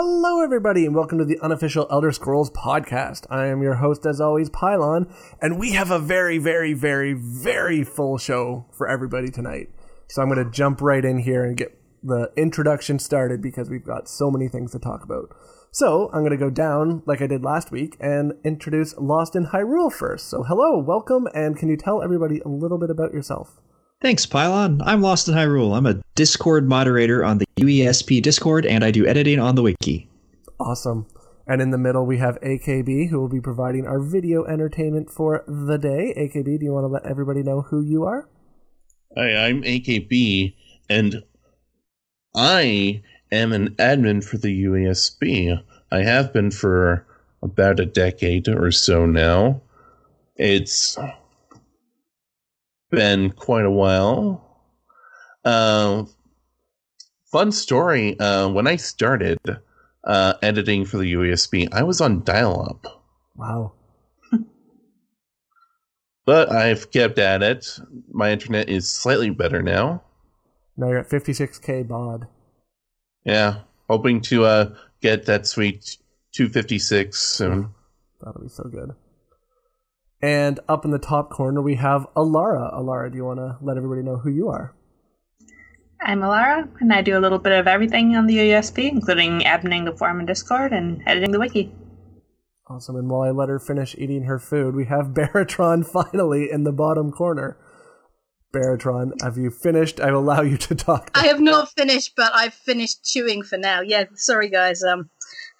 Hello, everybody, and welcome to the unofficial Elder Scrolls podcast. I am your host, as always, Pylawn, and we have a very, very, very, very full show for everybody tonight. So I'm going to jump right in here and get the introduction started because we've got so many things to talk about. So I'm going to go down like I did last week and introduce Lost in Hyrule first. So hello, welcome, and can you tell everybody a little bit about yourself? Thanks, Pylawn. I'm Lost in Hyrule. I'm a Discord moderator on the UESP Discord, and I do editing on the wiki. Awesome. And in the middle, we have AKB, who will be providing our video entertainment for the day. AKB, do you want to let everybody know who you are? Hi, I'm AKB, and I am an admin for the UESP. I have been for about a decade or so now. It's been quite a while. Uh, fun story. Uh, when I started uh, editing for the UESP, I was on dial up. Wow. but I've kept at it. My internet is slightly better now. Now you're at 56k baud. Yeah, hoping to uh, get that sweet 256 soon. That'll be so good. And up in the top corner, we have Alarra. Alarra, do you want to let everybody know who you are? I'm Alarra, and I do a little bit of everything on the UESP, including adminning the forum and Discord and editing the wiki. Awesome. And while I let her finish eating her food, we have Baratron finally in the bottom corner. Baratron, have you finished? I allow you to talk. I have not finished, but I've finished chewing for now. Yeah, sorry guys. Um,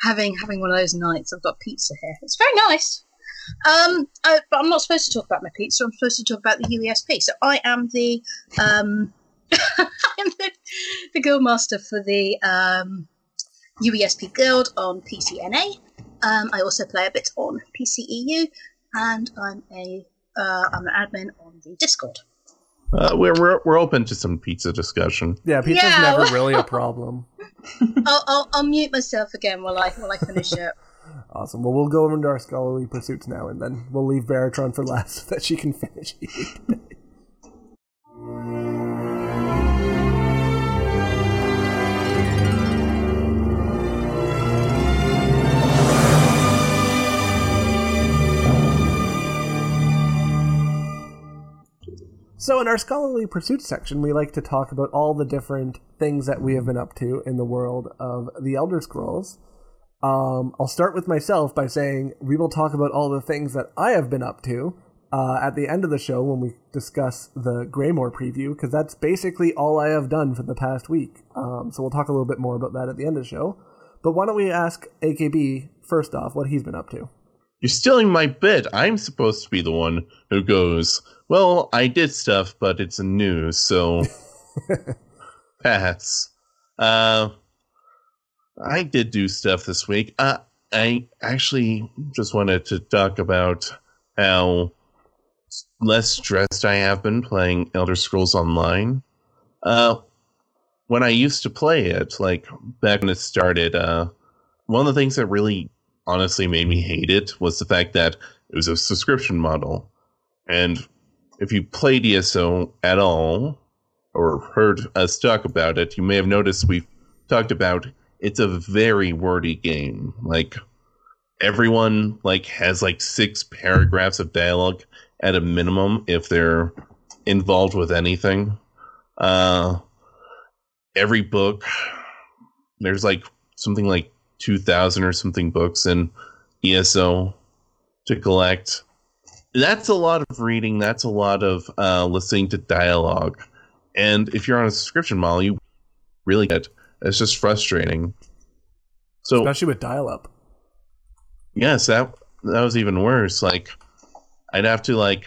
having having one of those nights. I've got pizza here. It's very nice. Um, uh, but I'm not supposed to talk about my pizza. I'm supposed to talk about the UESP. So I am the um, I'm the, the guild master for the um, UESP guild on PCNA. Um, I also play a bit on PCEU, and I'm a uh, I'm an admin on the Discord. Uh, we're, we're we're open to some pizza discussion. Yeah, pizza's Yeah, never well- really a problem. I'll, I'll I'll mute myself again while I while I finish it. Awesome. Well, we'll go over into our scholarly pursuits now, and then we'll leave Baratron for last so that she can finish eating. So, in our scholarly pursuits section, we like to talk about all the different things that we have been up to in the world of the Elder Scrolls. Um, I'll start with myself by saying we will talk about all the things that I have been up to uh, at the end of the show when we discuss the Greymoor preview, because that's basically all I have done for the past week. Um, so we'll talk a little bit more about that at the end of the show. But why don't we ask AKB first off what he's been up to? You're stealing my bit. I'm supposed to be the one who goes, Well, I did stuff, but it's news, so pass. Uh, I did do stuff this week. Uh, I actually just wanted to talk about how less stressed I have been playing Elder Scrolls Online. Uh, when I used to play it, like back when it started, uh, one of the things that really honestly made me hate it was the fact that it was a subscription model. And if you played ESO at all, or heard us talk about it, you may have noticed we've talked about it's a very wordy game. Like everyone like has like six paragraphs of dialogue at a minimum if they're involved with anything. Uh every book there's like something like 2000 or something books in ESO to collect. That's a lot of reading, that's a lot of uh, listening to dialogue. And if you're on a subscription model, you really get it's just frustrating. So Especially with dial up. yes, that that was even worse. Like I'd have to like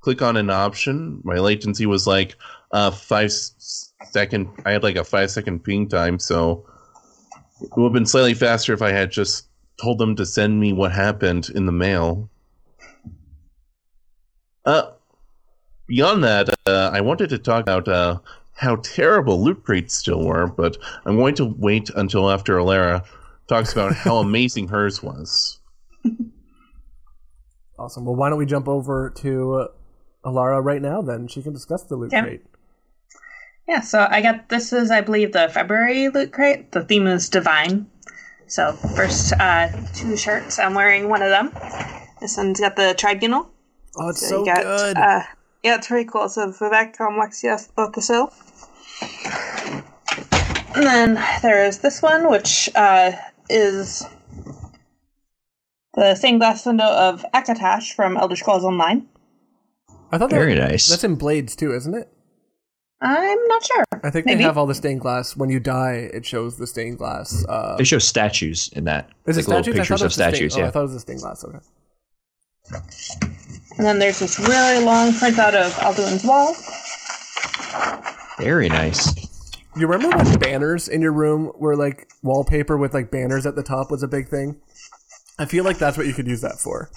click on an option. My latency was like uh five second. I had like a five second ping time, so it would have been slightly faster if I had just told them to send me what happened in the mail. Uh, beyond that, uh, I wanted to talk about uh, how terrible loot crates still were, but I'm going to wait until after Alarra talks about how amazing hers was. Awesome. Well, why don't we jump over to uh, Alarra right now then? She can discuss the loot Yeah. crate. Yeah, so I got this is I believe the February loot crate. The theme is divine. So first uh, two shirts, I'm wearing one of them. This one's got the tribunal. Oh, it's So so you got, good. Uh, yeah, it's very cool. So Vivec Lexia Sotha Sil. And then there is this one, which uh, is the stained glass window of Akatosh from Elder Scrolls Online. I thought Very that, nice. That's in Blades too, isn't it? I'm not sure. I think Maybe. they have all the stained glass. When you die, it shows the stained glass. Uh, They show statues in that. is it like little statues? I pictures thought it of was the stained- statues. Oh, I thought it was the stained glass. Okay. And then there's this really long printout of Alduin's wall. Very nice. You remember when banners in your room were like wallpaper with like banners at the top was a big thing? I feel like that's what you could use that for.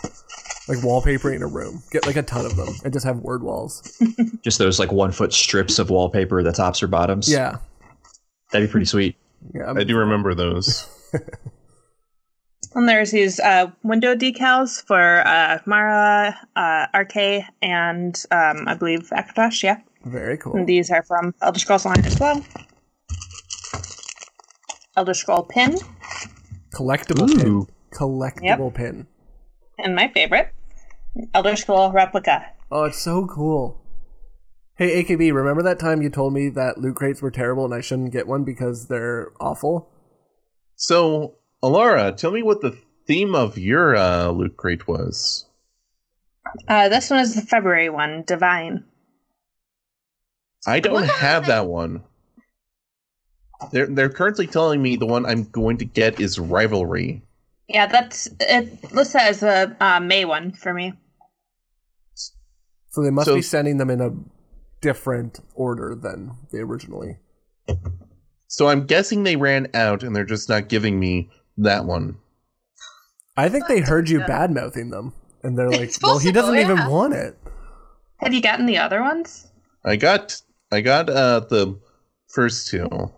Like wallpapering a room. Get like a ton of them and just have word walls. Just those like one foot strips of wallpaper, the tops or bottoms. Yeah. That'd be pretty sweet. Yeah. I do remember those. And there's these uh, window decals for uh, Mara, uh, Arkay, and um, I believe Akatosh, yeah. Very cool. And these are from Elder Scrolls Online as well. Elder Scroll pin, Collectible pin. Ooh. Collectible pin. and my favorite, Elder Scroll replica. Oh, it's so cool. Hey, AKB, remember that time you told me that loot crates were terrible and I shouldn't get one because they're awful? So, Alarra, tell me what the theme of your uh, loot crate was. Uh, this one is the February one, Divine. I don't have that one. They're they're currently telling me the one I'm going to get is Rivalry. Yeah, that's it. Listed as a uh, May one for me. So they must So- be sending them in a different order than they originally. So I'm guessing they ran out and they're just not giving me that one. I think they heard you bad mouthing them, and they're like, "Well, he doesn't possible, even want it." Have you gotten the other ones? I got I got uh the first two. Oh,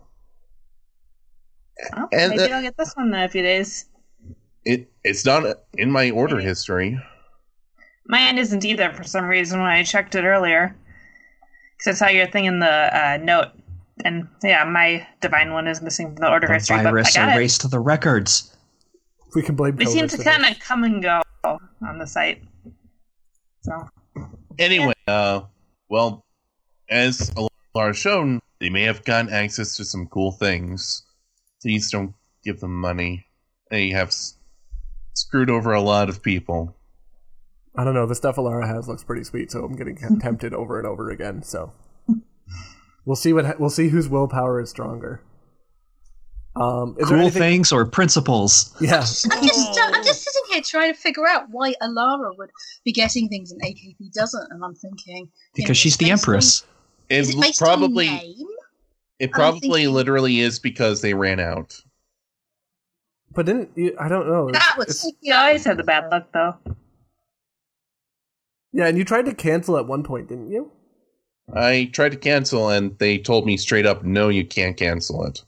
And, maybe uh, I'll get this one in a few days. It it's not in my order history. Mine isn't either for some reason when I checked it earlier. Because I saw your thing in the uh, note. And yeah, my divine one is missing from the order The history, but I virus got it. erased the records. We can blame. They seem to kind of come and go on the site. So, Anyway, uh well as Alarra shown, they may have gotten access to some cool things. Please don't give them money. They have s- screwed over a lot of people. I don't know. The stuff Alarra has looks pretty sweet, so I'm getting tempted over and over again. So we'll see what ha- we'll see whose willpower is stronger. Um, is Cool anything? things or principles? Yeah. I'm just, I'm just sitting here trying to figure out why Alarra would be getting things and AKB doesn't, and I'm thinking you know, Because she's the empress. On, It is it based probably on name? it probably thinking- literally is because they ran out. But didn't you? I don't know. That It's- was you always have the bad luck, though. yeah, and you tried to cancel at one point, didn't you? I tried to cancel and they told me straight up, no, you can't cancel it.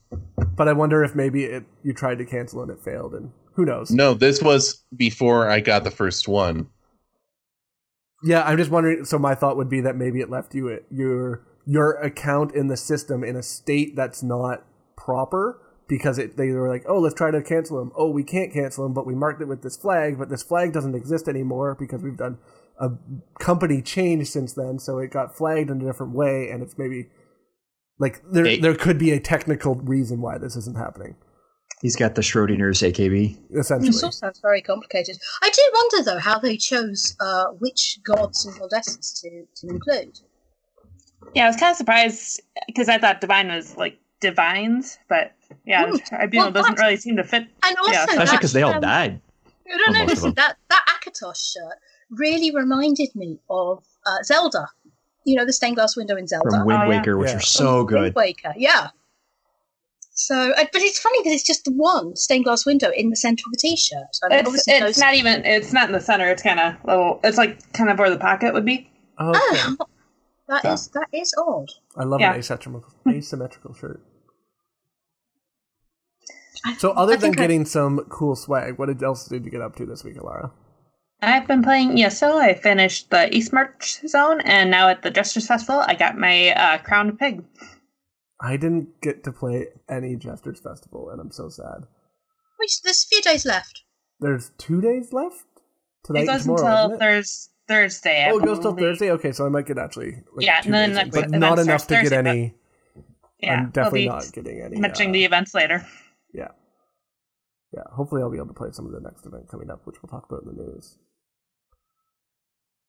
But I wonder if maybe it, you tried to cancel and it failed, and who knows? No, this was before I got the first one. Yeah, I'm just wondering. So my thought would be that maybe it left you at your your account in the system in a state that's not proper because it, they were like, oh, let's try to cancel them. Oh, we can't cancel them, but we marked it with this flag, but this flag doesn't exist anymore because we've done a company change since then, so it got flagged in a different way, and it's maybe like there Hey. there could be a technical reason why this isn't happening. He's got the Schrodinger's AKB. Essentially, This all sounds very complicated. I do wonder though how they chose uh, which gods and goddesses to, to include. Yeah, I was kind of surprised because I thought divine was like divines, but yeah, Ooh, the tribunal well, doesn't really seem to fit. And also, Yeah, Especially because they all um, died. No, no, Well, most of listen, that that Akatosh shirt really reminded me of uh, Zelda. You know the stained glass window in Zelda. From Wind Oh, yeah. Waker, which Yeah. are so Wind good. Waker, yeah. So, uh, but it's funny because it's just the one stained glass window in the center of the t-shirt. I mean, It's, it's not even. It's not in the center. It's kind of little. It's like kind of where the pocket would be. okay. Oh, that Yeah. is that is odd. I love Yeah. an asymmetrical asymmetrical shirt. So other I than think I- getting some cool swag, what else did you get up to this week, Alarra? I've been playing ESO. I finished the Eastmarch zone, and now at the Jester's Festival, I got my uh, crowned pig. I didn't get to play any Jester's Festival, and I'm so sad. Wait, There's there's a few days left. There's two days left. Tonight it goes and tomorrow, until isn't it? Thurs Thursday. I Oh, it goes till. Thursday. Okay, so I might get actually. Like Yeah, two and then days the but event not starts enough to get Thursday, but- any. Yeah, I'm I'll definitely not getting any. mentioning uh, the events later. Yeah. Yeah, hopefully I'll be able to play some of the next event coming up, which we'll talk about in the news.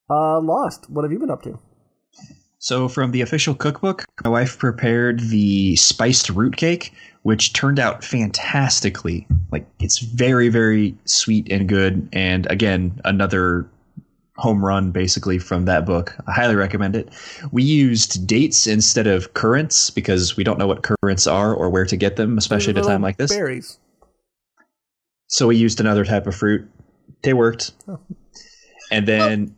Uh, Lost, what have you been up to? So, from the official cookbook, my wife prepared the spiced root cake, which turned out fantastically. Like, it's very, very sweet and good. And again, another home run basically from that book. I highly recommend it. We used dates instead of currants because we don't know what currants are or where to get them, especially at a time like this. Berries. So we used another type of fruit. They worked. Oh. And then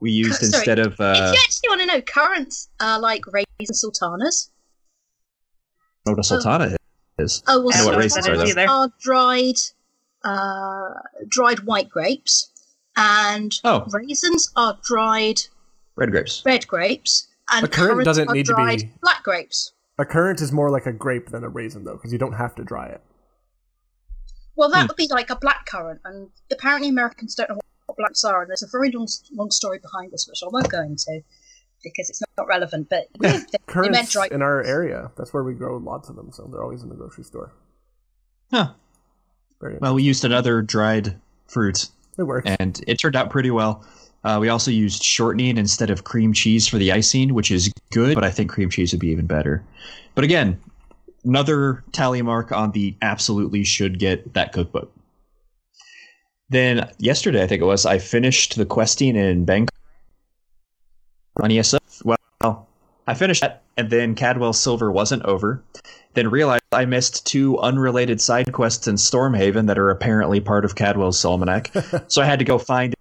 we used Sorry. instead of if uh, you actually want to know, currants are like raisin sultanas. what a sultana is. Oh, well, I don't know what raisins are, sultanas though. are dried, uh, dried white grapes, and Oh. raisins are dried Red grapes. red grapes, and A currant doesn't are need to be- black grapes. A currant is more like a grape than a raisin, though, because you don't have to dry it. Well, that Hmm. would be like a black currant, and apparently Americans don't know what blacks are, and there's a very long, long story behind this, which I won't go into because it's not relevant. But yeah, they, they meant Currants dried. in our area, that's where we grow lots of them, so they're always in the grocery store. Huh. Very Well, we used another dried fruit, It and it turned out pretty well. Uh, we also used shortening instead of cream cheese for the icing, which is good, but I think cream cheese would be even better. But again, another tally mark on the absolutely should get that cookbook. Then yesterday, I think it was, I finished the questing in Bangkorai on ESO. Well, I finished that, and then Cadwell Silver wasn't over. Then realized I missed two unrelated side quests in Stormhaven that are apparently part of Cadwell's Almanac. so I had to go find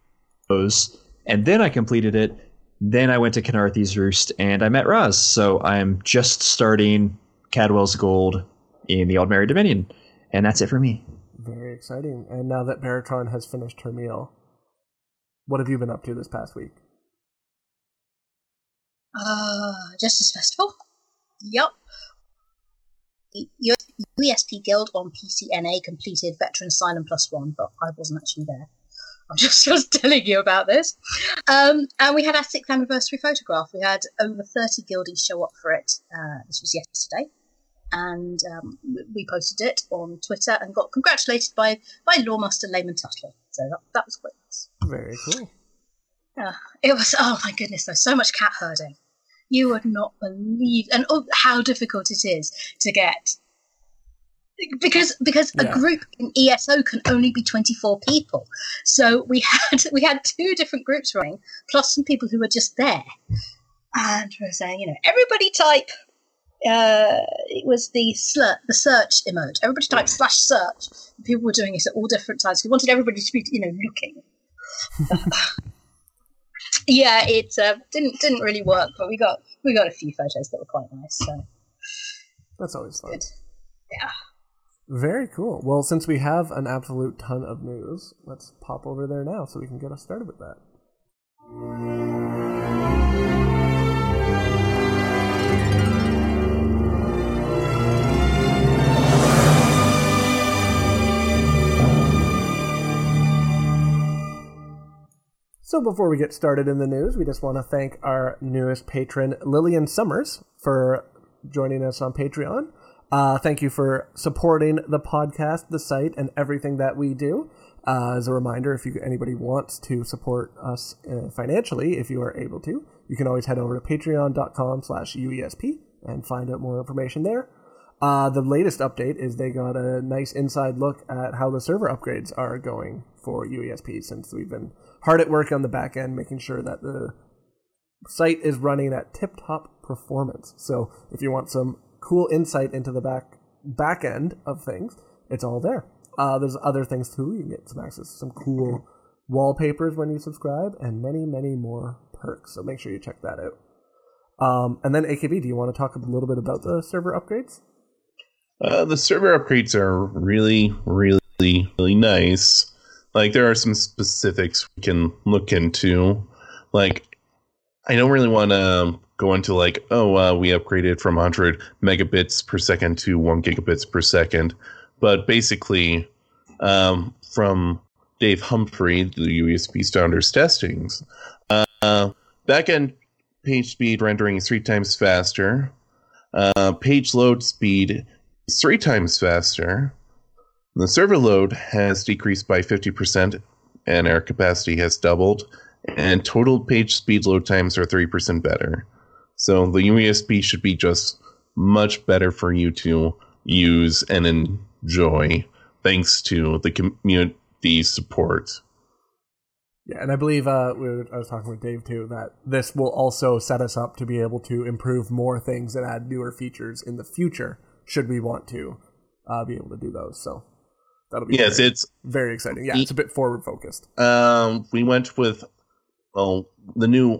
those, and then I completed it. Then I went to Khenarthi's Roost, and I met Raz. So I'm just starting Cadwell's Gold in the Aldmeri Dominion, and that's it for me. Very exciting. And now that Baratron has finished her meal, what have you been up to this past week? Uh, Jester's Festival. Yup. The U- Guild on PCNA completed Veteran Asylum Plus One, but I wasn't actually there. I'm just, just telling you about this. Um, and we had our sixth anniversary photograph. We had over 30 guildies show up for it. Uh, this was yesterday. And um, we- posted it on Twitter and got congratulated by, by Loremaster Layman Tuttle. So that, that was quite nice. Very cool. It was oh my goodness, there's so much cat herding. You would not believe and oh, how difficult it is to get because because Yeah. a group in ESO can only be 24 people. So we had we had two different groups running plus some people who were just there. And we were saying, you know, everybody type uh, it was the slur, the search emote. Everybody type slash search. People were doing it at all different times. We wanted everybody to be, you know, looking yeah, it uh, didn't didn't really work, but we got we got a few photos that were quite nice. So That's always fun. good. Yeah. Very cool. Well, since we have an absolute ton of news, let's pop over there now so we can get us started with that. So before we get started in the news, we just want to thank our newest patron, Lillian Summers, for joining us on Patreon. Uh, thank you for supporting the podcast, the site, and everything that we do. Uh, as a reminder, if you, anybody wants to support us uh, financially, if you are able to, you can always head over to patreon.com slash UESP and find out more information there. Uh, the latest update is they got a nice inside look at how the server upgrades are going for UESP since we've been hard at work on the back end, making sure that the site is running at tip top performance. So if you want some cool insight into the back back end of things, it's all there. Uh, there's other things too. You can get some access to some cool wallpapers when you subscribe, and many, many more perks. So make sure you check that out. Um, and then AKB, do you want to talk a little bit about the server upgrades? Uh, the server upgrades are really, really, really nice. Like there are some specifics we can look into. Like I don't really want to go into like, oh, uh, we upgraded from 100 megabits per second to one gigabits per second. But basically, um, from Dave Humphrey, the UESP Standards testings. Uh, backend page speed rendering is three times faster. Uh, page load speed is three times faster. The server load has decreased by 50%, and our capacity has doubled. And total page speed load times are 3% better. So the UESP should be just much better for you to use and enjoy, thanks to the community support. Yeah, and I believe uh, we were, I was talking with Dave too that this will also set us up to be able to improve more things and add newer features in the future, should we want to uh, be able to do those. So that'll be yes, very, it's very exciting. Yeah, it's a bit forward focused. um, we went with well the new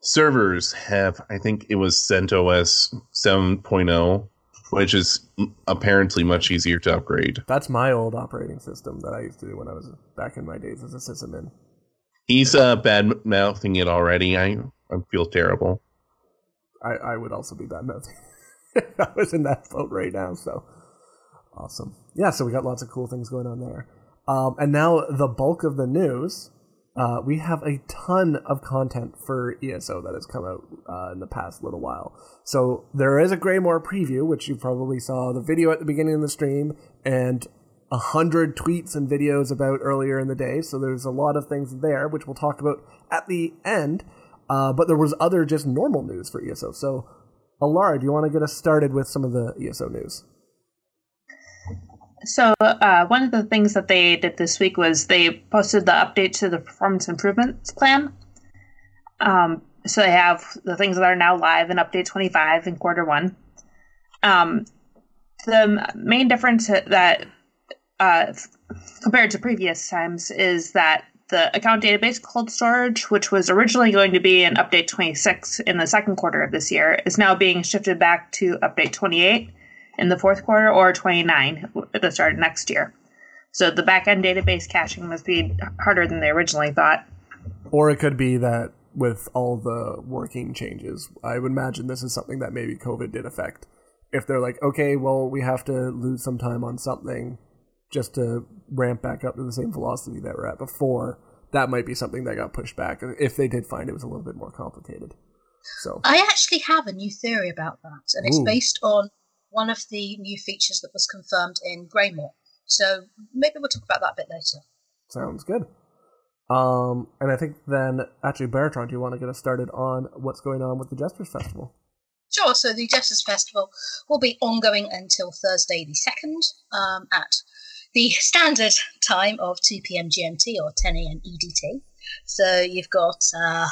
servers have I think it was CentOS 7.0, which is apparently much easier to upgrade. That's my old operating system that I used to do when I was back in my days as a sysadmin. He's uh, bad mouthing it already. I I feel terrible. I, I would also be bad mouthing. I was in that boat right now, so awesome. Yeah, so we got lots of cool things going on there. Um, and now the bulk of the news. Uh, we have a ton of content for ESO that has come out uh, in the past little while. So there is a Greymoor preview, which you probably saw the video at the beginning of the stream, and a hundred tweets and videos about earlier in the day. So there's a lot of things there, which we'll talk about at the end. Uh, but there was other just normal news for ESO. So, Alarra, do you want to get us started with some of the ESO news? So, uh, one of the things that they did this week was they posted the update to the performance improvements plan. Um, so, they have the things that are now live in update 25 in quarter one. Um, the main difference that, uh, compared to previous times, is that the account database cold storage, which was originally going to be in update 26 in the second quarter of this year, is now being shifted back to update 28 in the fourth quarter or 29 at the start of next year. So the backend database caching must be harder than they originally thought. Or it could be that with all the working changes, I would imagine this is something that maybe COVID did affect. If they're like, okay, well, we have to lose some time on something just to ramp back up to the same velocity that we're at before, that might be something that got pushed back if they did find it was a little bit more complicated. So I actually have a new theory about that, and it's Ooh. based on one of the new features that was confirmed in Greymoor. So maybe we'll talk about that a bit later. sounds good. Um, and I think then actually, Baratron, do you want to get us started on what's going on with the Jesters Festival? Sure, so the Jesters Festival will be ongoing until Thursday the 2nd um, at the standard time of 2 p.m. GMT or 10 a.m. EDT. So you've got, uh,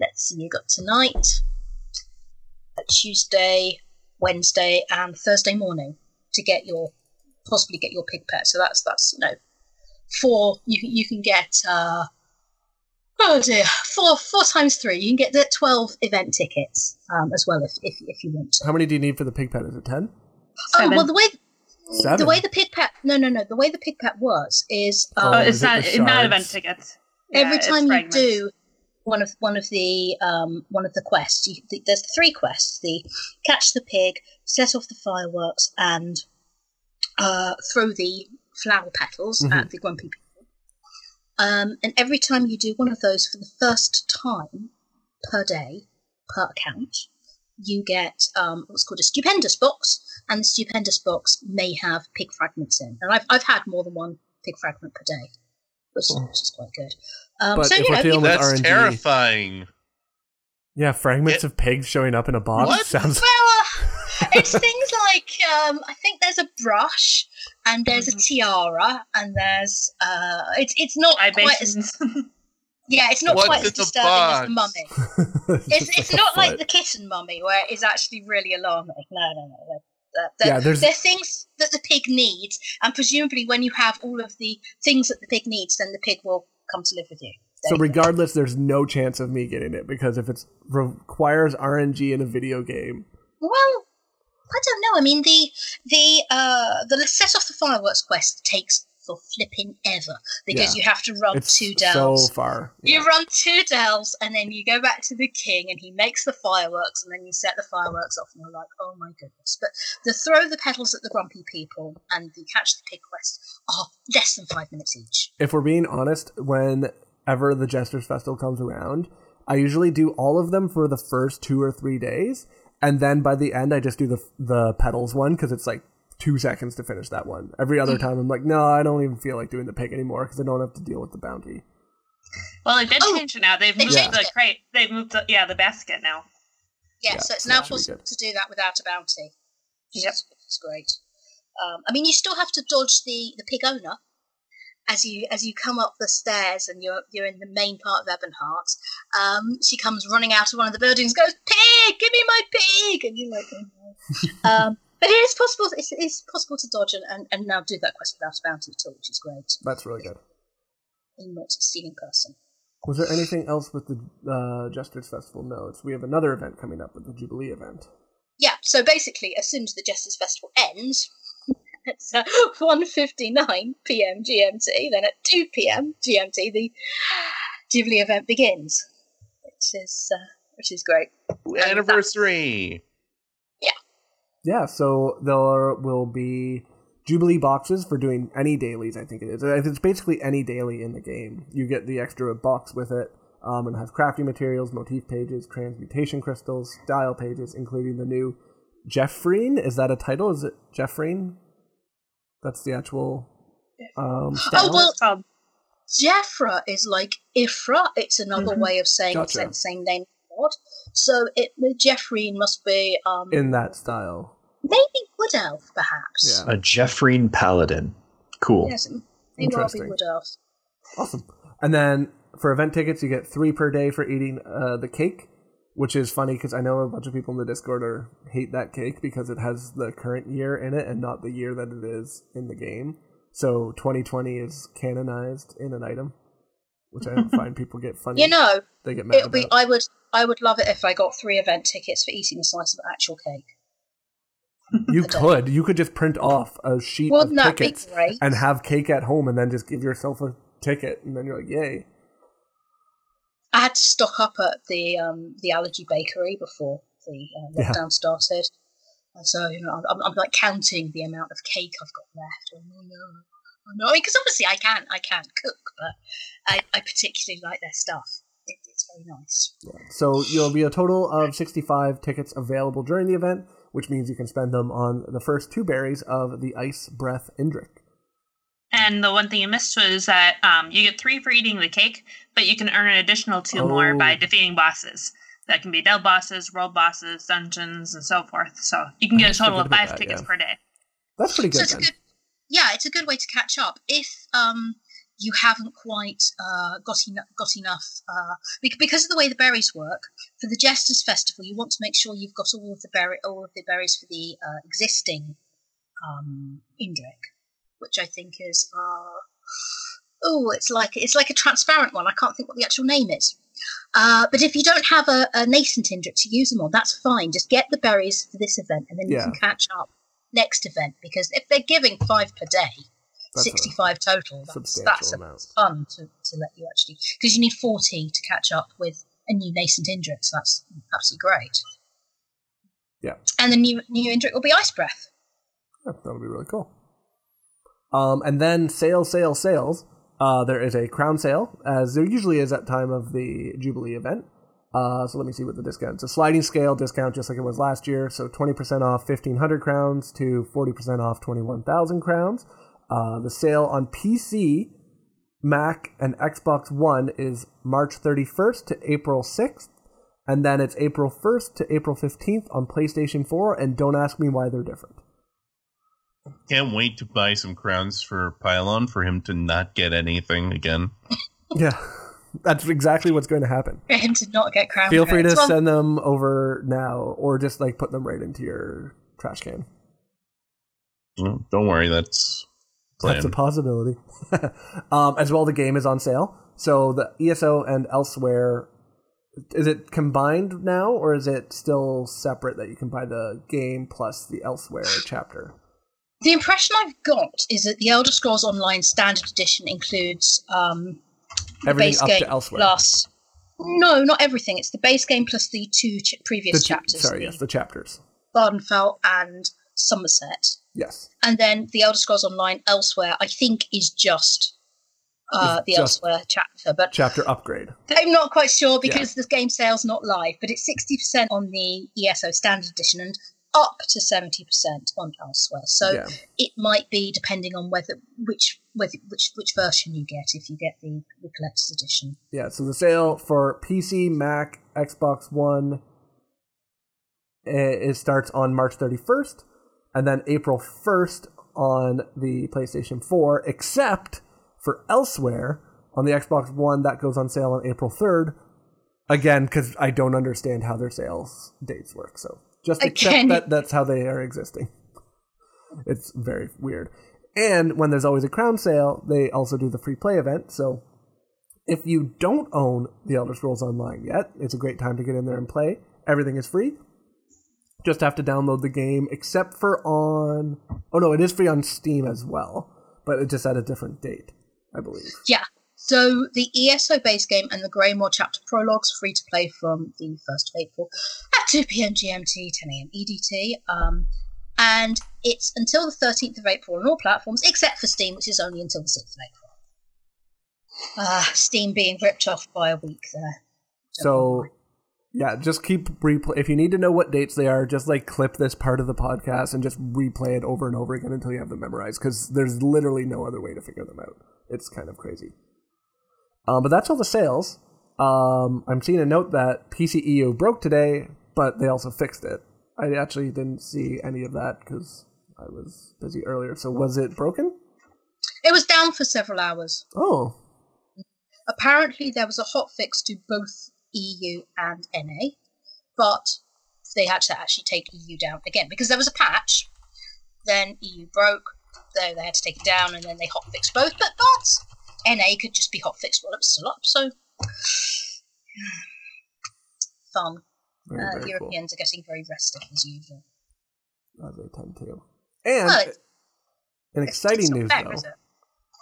let's see, you've got tonight, uh, Tuesday, Wednesday, and Thursday morning to get your, possibly get your pig pet. So that's, that's you know, four, you, can- you can get, uh, oh dear, four, four times three. You can get the 12 event tickets um, as well if, if, if you want to. How many do you need for the pig pet? Is it ten? Oh well, the way Seven. the way the pig pet no no no the way the pig pet works is Oh, um, Oh, is it's it not not event tickets. Yeah, every time you fragments. do one of one of the um, one of the quests, you, th- there's three quests: the catch the pig, set off the fireworks, and uh, throw the flower petals Mhm. at the grumpy people. Um, and every time you do one of those for the first time per day per account, you get um, what's called a stupendous box, and the stupendous box may have pig fragments in. And I've I've had more than one pig fragment per day, which, which is quite good. Um, But so if you we're know, dealing with That's RNG. terrifying. Yeah, fragments It- of pigs showing up in a box What? sounds. well, uh, it's things like um, I think there's a brush and there's a tiara and there's uh, it's it's not quite as yeah it's not What's quite as the disturbing as the mummy. It's Just it's a not like the kitten mummy where it's actually really alarming. No, no, no. They're, Yeah, there's- they're things that the pig needs, and presumably when you have all of the things that the pig needs, then the pig will come to live with you. So There you go. regardless, there's no chance of me getting it because if it requires RNG in a video game, Well, I don't know. I mean, the the uh, the set off the fireworks quest takes for flipping ever because Yeah. you have to run It's two delves. so far. You run two delves and then you go back to the king and he makes the fireworks and then you set the fireworks off and you're like, oh my goodness. But the throw the petals at the grumpy people and the catch the pig quest are less than five minutes each. if we're being honest, whenever the Jesters Festival comes around, I usually do all of them for the first two or three days, and then by the end, I just do the the petals one because it's like two seconds to finish that one. Every other time, I'm like, no, I don't even feel like doing the pig anymore because I don't have to deal with the bounty. Well, they did Oh, change it now. They've they moved changed the it. crate. They've moved the yeah the basket now. Yeah, Yeah, so it's so now that should be possible to do that without a bounty. Which Yep. is, which is great. Um, I mean, you still have to dodge the, the pig owner as you as you come up the stairs and you're you're in the main part of Ebonheart. Um, she comes running out of one of the buildings, goes, "Pig, give me my pig!" And you're like, oh, no. um, but it is possible. It's, it's possible to dodge and, and, and now do that quest without a bounty at all, which is great. That's really good. You're not a stealing person. Was there anything else with the uh, Jesters Festival notes? We have another event coming up with the Jubilee event. Yeah, so basically, as soon as the Jesters Festival ends, it's uh, 1.59 p.m. GMT, then at 2 p.m. GMT, the Jubilee event begins, which is, uh, which is great. Anniversary. Yeah, so there will be Jubilee boxes for doing any dailies, I think it is. It's basically any daily in the game. You get the extra box with it, um, and it has crafting materials, motif pages, transmutation crystals, style pages, including the new Jephrine. Is that a title? Is it Jephrine? That's the actual um, style? Oh, well, called Jephre is like Y'ffre. It's another Mhm. way of saying Gotcha. the same name God. So it Jeffrey must be um, in that style. Maybe Wood Elf, perhaps. Yeah. A Jephrine Paladin. Cool. Yes, it may well be Interesting. Wood Elf. Awesome. And then for event tickets, you get three per day for eating uh, the cake, which is funny because I know a bunch of people in the Discord are hate that cake because it has the current year in it and not the year that it is in the game. So 2020 is canonized in an item, which I don't find people get funny. You know, they get mad It'll be. about. I would. I would love it if I got three event tickets for eating a slice of actual cake. You could, you could just print off a sheet of that be tickets and have cake at home, and then just give yourself a ticket, and then you're like, yay. I had to stock up at the um, the allergy bakery before the uh, Yeah. lockdown started, and so you know I'm, I'm like counting the amount of cake I've got left. Oh no, oh no! Because obviously I can't I can't cook, but I, I particularly like their stuff. It, it's very nice. So you'll be a total of 65 tickets available during the event, which means you can spend them on the first two berries of the Ice Breath Indrik. And the one thing you missed was that um, you get three for eating the cake, but you can earn an additional two more by Oh. defeating bosses. That can be delve bosses, world bosses, dungeons, and so forth. So you can get a total of five that, tickets yeah. per day. That's pretty so good it's a good. Yeah, it's a good way to catch up if um you haven't quite uh, got enough got enough uh, bec- because of the way the berries work for the Jesters Festival. You want to make sure you've got all of the berry all of the berries for the uh, existing um, Indrik, which I think is uh, oh, it's like it's like a transparent one. I can't think what the actual name is. Uh, but if you don't have a, a nascent Indrik to use them on, that's fine. Just get the berries for this event, and then you can catch up next event. Because if they're giving five per day, That's 65 total, that's, that's a fun to, to let you actually. Because you need 40 to catch up with a new nascent Indrik, so that's absolutely great. Yeah. And the new new Indrik will be Ice Breath. Yeah, that'll be really cool. Um, and then sales, sales, sales. Uh, there is a crown sale, as there usually is at time of the Jubilee event. Uh, so let me see what the discount. It's a sliding scale discount, just like it was last year. So twenty percent off fifteen hundred crowns to forty percent off twenty one thousand crowns. Uh, the sale on PC, Mac, and Xbox One is March thirty first to April sixth, and then it's April first to April fifteenth on PlayStation Four. And don't ask me why they're different. Can't wait to buy some crowns for Pylawn for him to not get anything again. Yeah, that's exactly what's going to happen. For him to not get crown Feel free to. Well, send them over now, or just like put them right into your trash can. Don't worry, that's That's a possibility. um, as well, the game is on sale. So the ESO and Elsweyr, is it combined now, or is it still separate that you can buy the game plus the Elsweyr chapter? The impression I've got is that the Elder Scrolls Online Standard Edition includes um, the Everything base up game to Elsweyr. plus. No, not everything. It's the base game plus the two ch- previous the cha- chapters. Sorry, the yes, the chapters. Vvardenfell and Somerset. Yes. And then the Elder Scrolls Online Elsweyr, I think, is just uh, the just- Elsweyr chapter. But Chapter upgrade. I'm not quite sure because the game sale's not live, but it's 60% on the ESO Standard Edition and up to 70% on Elsweyr. So yeah. it might be depending on whether which whether, which which version you get if you get the, the collector's edition. Yeah, so the sale for PC, Mac, Xbox One, eh, it starts on March 31st, and then April 1st on the PlayStation 4, except for Elsweyr on the Xbox One, that goes on sale on April 3rd. Again, because I don't understand how their sales dates work, so just accept Again. that that's how they are existing. It's very weird. And when there's always a crown sale, they also do the free play event, so if you don't own The Elder Scrolls Online yet, it's a great time to get in there and play. Everything is free. Just have to download the game, except for on. Oh no, it is free on Steam as well, but it just at a different date, I believe. Yeah. So the ESO base game and the Greymoor chapter prologues free to play from the 1st of April at 2 p.m. GMT, 10 a.m. EDT. Um, and it's until the 13th of April on all platforms except for Steam, which is only until the 6th of April. Ah, Steam being ripped off by a week there. So, yeah, just keep replay. If you need to know what dates they are, just like clip this part of the podcast and just replay it over and over again until you have them memorized, because there's literally no other way to figure them out. It's kind of crazy. Um, but that's all the sales. Um, I'm seeing a note that PCEU broke today, but they also fixed it. I actually didn't see any of that because I was busy earlier. So was it broken? It was down for several hours. Oh, Apparently, there was a hot fix to both EU and NA, but they had to actually take EU down again because there was a patch. Then EU broke, so they had to take it down, and then they hot fixed both. But but NA could just be hot fixed while it was still up. So fun. very, Uh, very cool. Europeans are getting very restive as usual. As they tend to. And Well, it's- an It's- exciting it's news fair, though.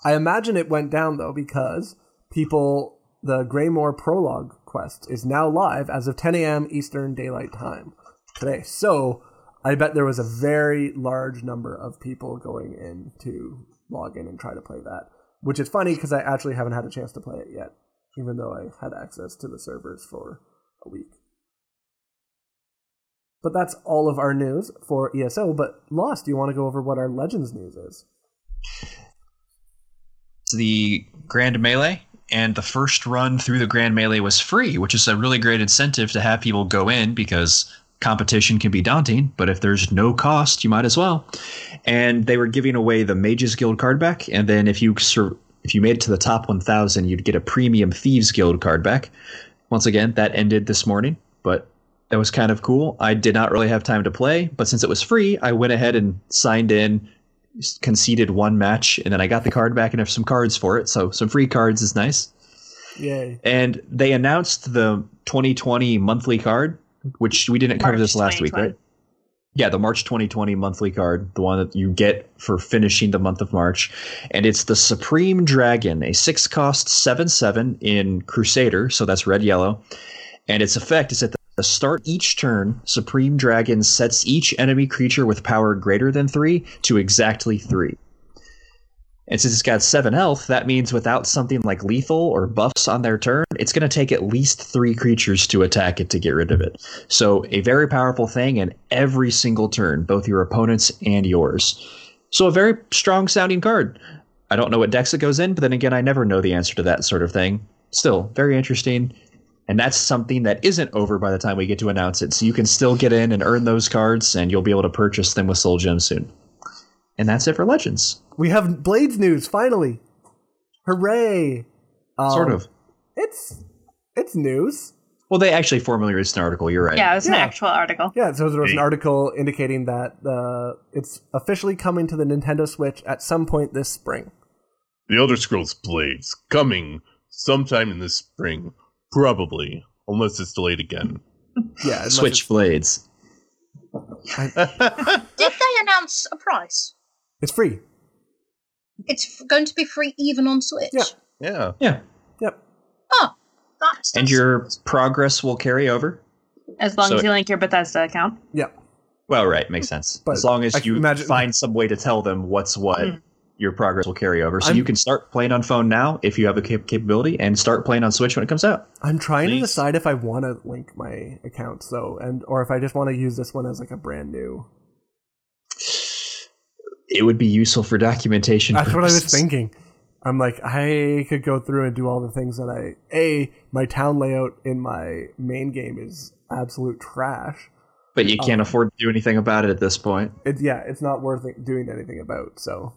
I imagine it went down though because people, the Greymoor prologue quest is now live as of 10 a.m. Eastern Daylight Time today. So I bet there was a very large number of people going in to log in and try to play that, which is funny because I actually haven't had a chance to play it yet, even though I had access to the servers for a week. But that's all of our news for ESO. But Lost, do you want to go over what our Legends news is? The Grand Melee, and the first run through the Grand Melee was free, which is a really great incentive to have people go in because competition can be daunting, but if there's no cost, you might as well. And they were giving away the Mages Guild card back, and then if you sur- if you made it to the top 1,000, you'd get a Premium Thieves Guild card back. Once again, that ended this morning, but that was kind of cool. I did not really have time to play, but since it was free, I went ahead and signed in, conceded one match, and then I got the card back and have some cards for it. So some free cards is nice. Yay. And they announced the 2020 monthly card, which we didn't cover March this last week, right? Yeah, the March 2020 monthly card, the one that you get for finishing the month of March. And it's the Supreme Dragon, a six cost 7 7 in Crusader, so that's red yellow. And its effect is at the start each turn, Supreme Dragon sets each enemy creature with power greater than 3 to exactly 3. And since it's got 7 health, that means without something like lethal or buffs on their turn, it's going to take at least 3 creatures to attack it to get rid of it. So, a very powerful thing in every single turn, both your opponent's and yours. So, a very strong sounding card. I don't know what decks it goes in, but then again, I never know the answer to that sort of thing. Still, very interesting. And that's something that isn't over by the time we get to announce it. So you can still get in and earn those cards, and you'll be able to purchase them with Soul Gem soon. And that's it for Legends. We have Blades news finally. Hooray! Um, Sort of. It's it's news. Well, they actually formally released an article. You're right. Yeah, it was an actual article. Yeah, so there was an article indicating that uh, it's officially coming to the Nintendo Switch at some point this spring. The Elder Scrolls Blades coming sometime in this spring, probably, unless it's delayed again. Yeah, Switch Blades. Did they announce a price? It's free. It's f- going to be free even on Switch. Yeah. Yeah. Yeah. Yep. Oh, that's, And your progress will carry over. As long So- as you link your Bethesda account. Yeah. Well, right, makes sense. But as long as I you imagine- find some way to tell them what's what, Mm. Your progress will carry over. So I'm- you can start playing on phone now if you have the cap- capability, and start playing on Switch when it comes out. I'm trying to decide if I want to link my accounts though, and or if I just want to use this one as like a brand new. It would be useful for documentation. That's what I was thinking. I'm like, I could go through and do all the things that I. A, my town layout in my main game is absolute trash. But you can't Um, afford to do anything about it at this point. It, yeah, it's not worth doing anything about. So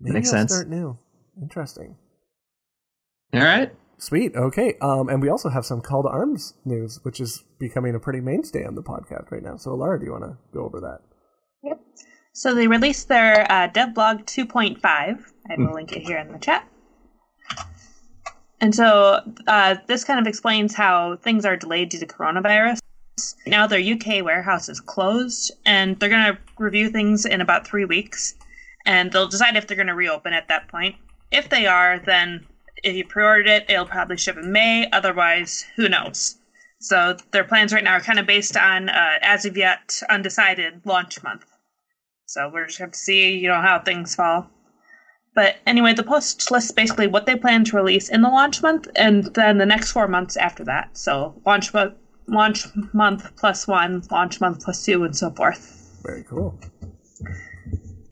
maybe Makes I'll sense. Start new. Interesting. All right. Sweet. Okay. Um, and we also have some call to arms news, which is becoming a pretty mainstay on the podcast right now. So, Laura, do you want to go over that? Yep. So they released their uh, devlog 2.5. I will link it here in the chat. And so uh, this kind of explains how things are delayed due to coronavirus. Now their UK warehouse is closed, and they're going to review things in about three weeks, and they'll decide if they're going to reopen at that point. If they are, then if you pre-ordered it, it'll probably ship in May. Otherwise, who knows? So their plans right now are kind of based on, uh, as of yet, undecided launch month. So we're just have to see, you know, how things fall. But anyway, the post lists basically what they plan to release in the launch month, and then the next four months after that. So launch month, launch month plus one, launch month plus two, and so forth. Very cool.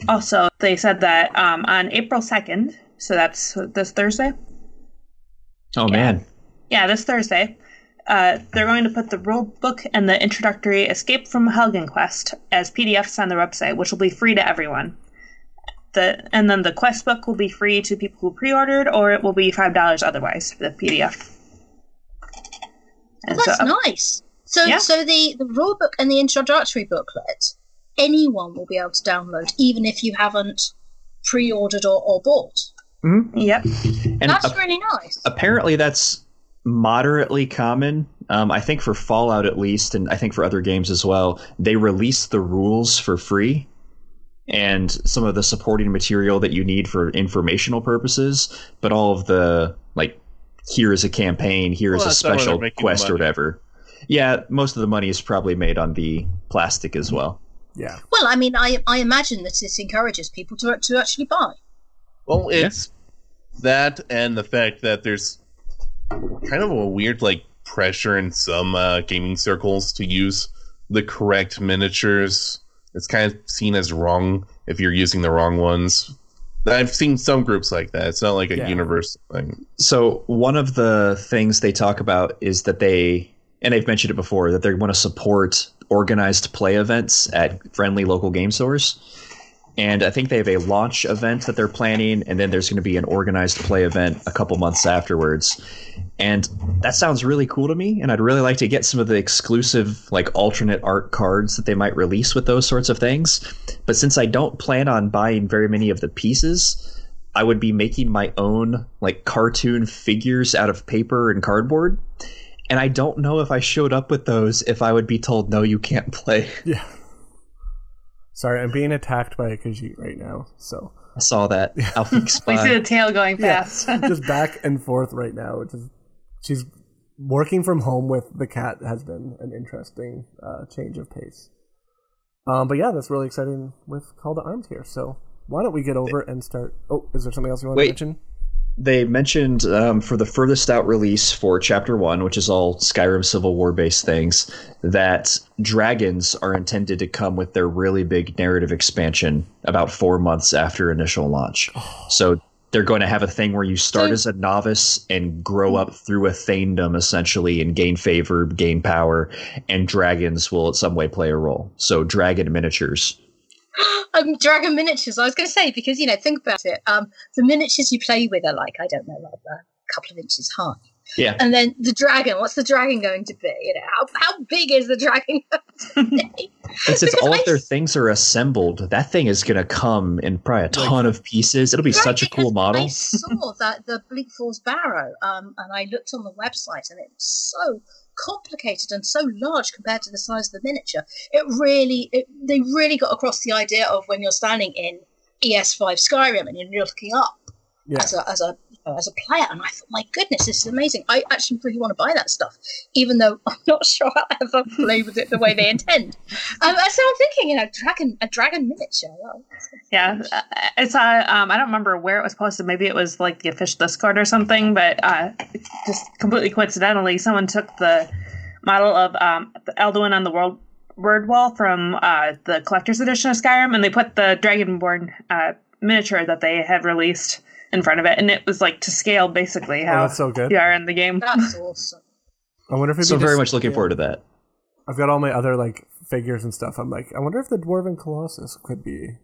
Also, they said that um, on April second, so that's this Thursday. Oh Yeah. man. Yeah, this Thursday. Uh, they're going to put the rule book and the introductory Escape from Helgen Quest as PDFs on their website, which will be free to everyone. The and then the quest book will be free to people who pre-ordered, or it will be five dollars otherwise for the PDF. And That's so, nice. So, Yeah. so the the rule book and the introductory booklet, anyone will be able to download, even if you haven't pre-ordered or, or bought. Yep. And That's a- really nice. apparently that's moderately common. Um, I think for Fallout at least, and I think for other games as well, they release the rules for free and some of the supporting material that you need for informational purposes, but all of the like here is a campaign, here is Well, a that's not where they're special quest or whatever. Yeah, most of the money is probably made on the plastic as well. Yeah. Well, I mean, I I imagine that it encourages people to to actually buy. Well, it's that and the fact that there's kind of a weird like pressure in some uh, gaming circles to use the correct miniatures. It's kind of seen as wrong if you're using the wrong ones. I've seen some groups like that. It's not like a Yeah. universal thing. So one of the things they talk about is that they, and they've mentioned it before, that they want to support organized play events at friendly local game stores. And I think they have a launch event that they're planning, and then there's going to be an organized play event a couple months afterwards. And that sounds really cool to me, and I'd really like to get some of the exclusive, like alternate art cards that they might release with those sorts of things. But since I don't plan on buying very many of the pieces, I would be making my own like cartoon figures out of paper and cardboard. And I don't know if I showed up with those if I would be told no you can't play. Yeah. Sorry, I'm being attacked by a Khajiit right now. So I saw that. Alfie We see the tail going Yeah. fast. just back and forth right now. Which is she's working from home with the cat has been an interesting uh, change of pace. Um, but yeah, that's really exciting with Call to Arms here. So why don't we get over and start? Oh, is there something else you want Wait. to mention? They mentioned um, for the furthest out release for Chapter 1, which is all Skyrim Civil War based things, that dragons are intended to come with their really big narrative expansion about four months after initial launch. So they're going to have a thing where you start as a novice and grow up through a thaindom essentially and gain favor, gain power, and dragons will in some way play a role. So dragon miniatures. Um, dragon miniatures. I was going to say because you know, think about it. Um, the miniatures you play with are like I don't know, like a couple of inches high. Yeah. And then the dragon. What's the dragon going to be? You know, how, how big is the dragon going to be? And since all I of their things are assembled, that thing is going to come in probably a ton of pieces. It'll be Right, such a cool model. I saw that the Bleak Falls Barrow, um, and I looked on the website, and it's so complicated and so large compared to the size of the miniature. It really, it, they really got across the idea of when you're standing in ES5 Skyrim and you're looking up Yeah. as a as a as a player, and I thought, my goodness, this is amazing. I actually really want to buy that stuff, even though I'm not sure I'll ever play with it the way they intend. Um, so I'm thinking, you know, dragon a dragon miniature. Yeah, uh, I saw. Um, I don't remember where it was posted. Maybe it was like the official Discord or something. But uh, just completely coincidentally, someone took the model of um, the Alduin on the world word wall from uh, the collector's edition of Skyrim, and they put the Dragonborn uh, miniature that they had released in front of it, and it was like to scale, basically Oh, how that's so good. you are in the game. that's awesome. I wonder if it'd So be very just- much looking yeah. forward to that. I've got all my other like figures and stuff. I'm like, I wonder if the dwarven colossus could be.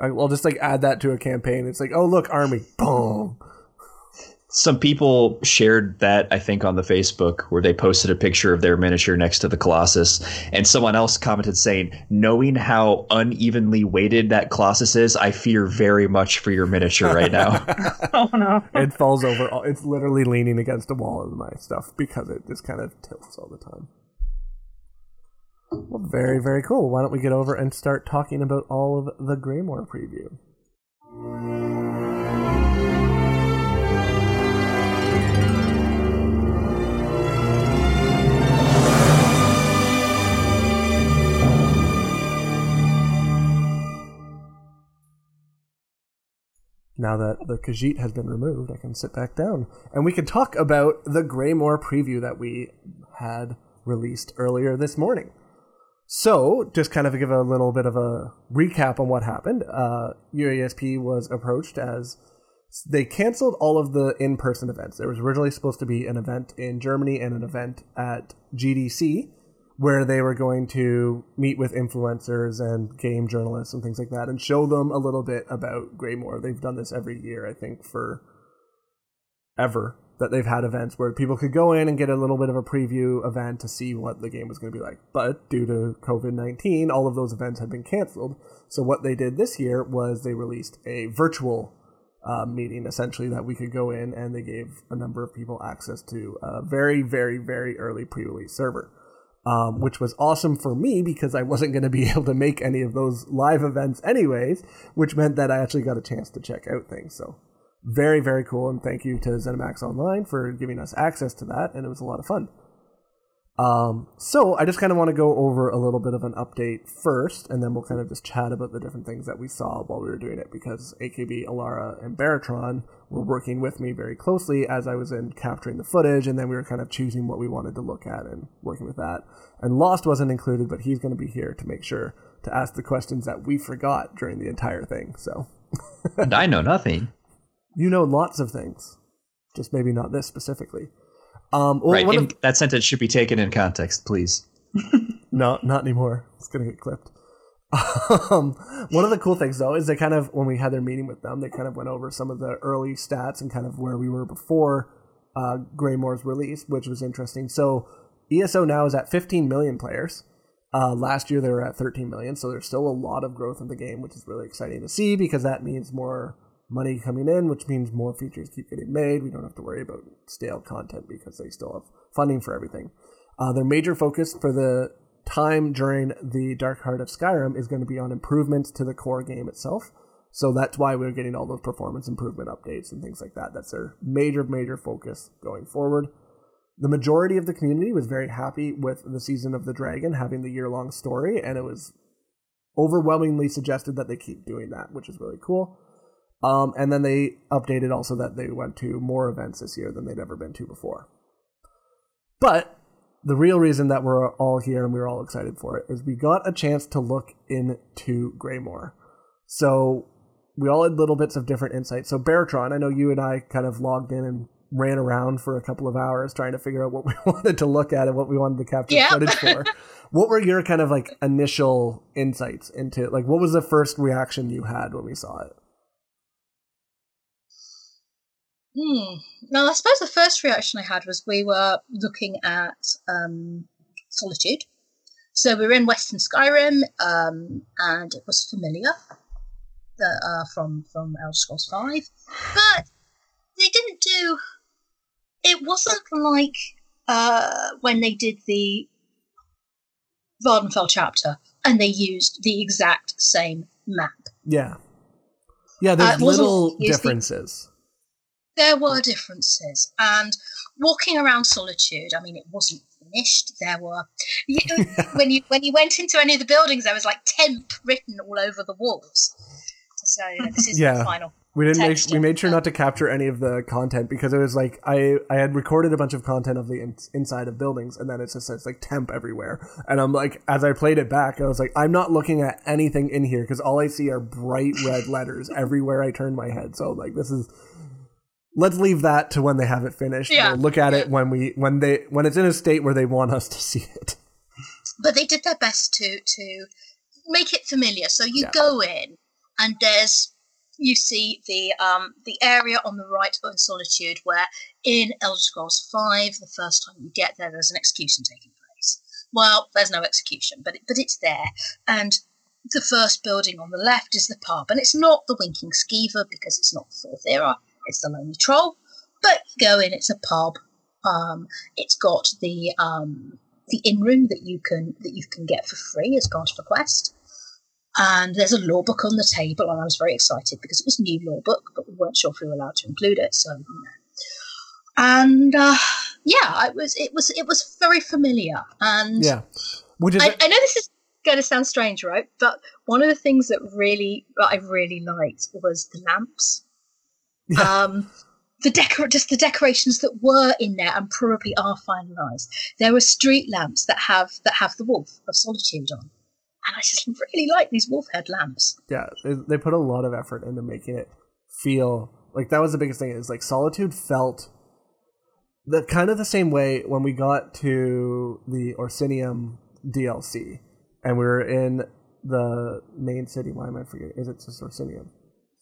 I'll just like add that to a campaign. It's like, oh look, army, boom. Some people shared that I think on the Facebook where they posted a picture of their miniature next to the Colossus, and someone else commented saying, "Knowing how unevenly weighted that Colossus is, I fear very much for your miniature right now." oh no! it falls over. It's literally leaning against a wall in my stuff because it just kind of tilts all the time. Well, very very cool. Why don't we get over and start talking about all of the Greymoor preview? Now that the Khajiit has been removed, I can sit back down and we can talk about the Greymoor preview that we had released earlier this morning. So, just kind of give a little bit of a recap on what happened. Uh, UESP was approached as they canceled all of the in-person events. There was originally supposed to be an event in Germany and an event at GDC where they were going to meet with influencers and game journalists and things like that and show them a little bit about Greymoor. They've done this every year, I think, for ever that they've had events where people could go in and get a little bit of a preview event to see what the game was going to be like. But due to COVID 19, all of those events had been canceled. So what they did this year was they released a virtual uh, meeting essentially that we could go in and they gave a number of people access to a very, very, very early pre release server. Um, which was awesome for me because I wasn't going to be able to make any of those live events anyways, which meant that I actually got a chance to check out things. So very very cool and thank you to ZeniMax Online for giving us access to that and it was a lot of fun. Um, so I just kind of want to go over a little bit of an update first, and then we'll kind of just chat about the different things that we saw while we were doing it because AKB, Alarra, and Baratron were working with me very closely as I was in capturing the footage, and then we were kind of choosing what we wanted to look at and working with that. And Lost wasn't included, but he's going to be here to make sure to ask the questions that we forgot during the entire thing. So and I know nothing. you know lots of things, just maybe not this specifically. Um, well, right. in- of- that sentence should be taken in context, please. No, not anymore. It's gonna get clipped. Um, one of the cool things though is they kind of when we had their meeting with them, they kind of went over some of the early stats and kind of where we were before uh, Greymoor's release, which was interesting. So ESO now is at 15 million players. Uh, last year they were at 13 million, so there's still a lot of growth in the game, which is really exciting to see because that means more money coming in, which means more features keep getting made. We don't have to worry about stale content because they still have funding for everything. Uh, their major focus for the time during the Dark Heart of Skyrim is going to be on improvements to the core game itself. So that's why we're getting all those performance improvement updates and things like that. That's their major, major focus going forward. The majority of the community was very happy with the Season of the Dragon having the year long story, and it was overwhelmingly suggested that they keep doing that, which is really cool. Um, and then they updated also that they went to more events this year than they'd ever been to before. But the real reason that we're all here and we're all excited for it is we got a chance to look into Greymoor. So we all had little bits of different insights. So Baratron, I know you and I kind of logged in and ran around for a couple of hours trying to figure out what we wanted to look at and what we wanted to capture Yep. footage for. what were your kind of like initial insights into? Like what was the first reaction you had when we saw it? Hmm. Now, I suppose the first reaction I had was we were looking at um, Solitude. So we were in Western Skyrim, um, and it was familiar uh, from from Elder Scrolls Five, but they didn't do. It wasn't like uh, when they did the Vvardenfell chapter, and they used the exact same map. Yeah. Yeah, there's Uh, little used the- differences. There were differences and walking around solitude i mean it wasn't finished there were you, when you when you went into any of the buildings there was like temp written all over the walls. So you know, this is Yeah. the final We didn't make, we made sure not to capture any of the content because it was like I I had recorded a bunch of content of the in, inside of buildings and then it just says like temp everywhere. And I'm like as I played it back I was like I'm not looking at anything in here because all I see are bright red letters everywhere I turn my head. So like this is let's leave that to when they have it finished. Yeah. we'll look at it when we when they when it's in a state where they want us to see it. But they did their best to to make it familiar. So you Yeah. go in and there's you see the um the area on the right in solitude where in elder scrolls 5 the first time you get there there's an execution taking place. Well there's no execution but it, but it's there. And the first building on the left is the pub. And it's not the winking skeever because it's not the fourth era it's the lonely troll but you go in it's a pub um it's got the um the in room that you can that you can get for free as part of a quest. And there's a law book on the table, and I was very excited because it was a new law book, but we weren't sure if we were allowed to include it. So, you know. and uh, yeah, it was it was it was very familiar. And yeah I, I know this is going to sound strange, right? But one of the things that really that I really liked was the lamps. Yeah. Um, the decor just the decorations that were in there and probably are finalised. There were street lamps that have that have the wolf of solitude on, and I just really like these wolf head lamps. yeah they, they put a lot of effort into making it feel like that was the biggest thing is like solitude felt the kind of the same way when we got to the orsinium dlc and we were in the main city why am i forgetting is it just orsinium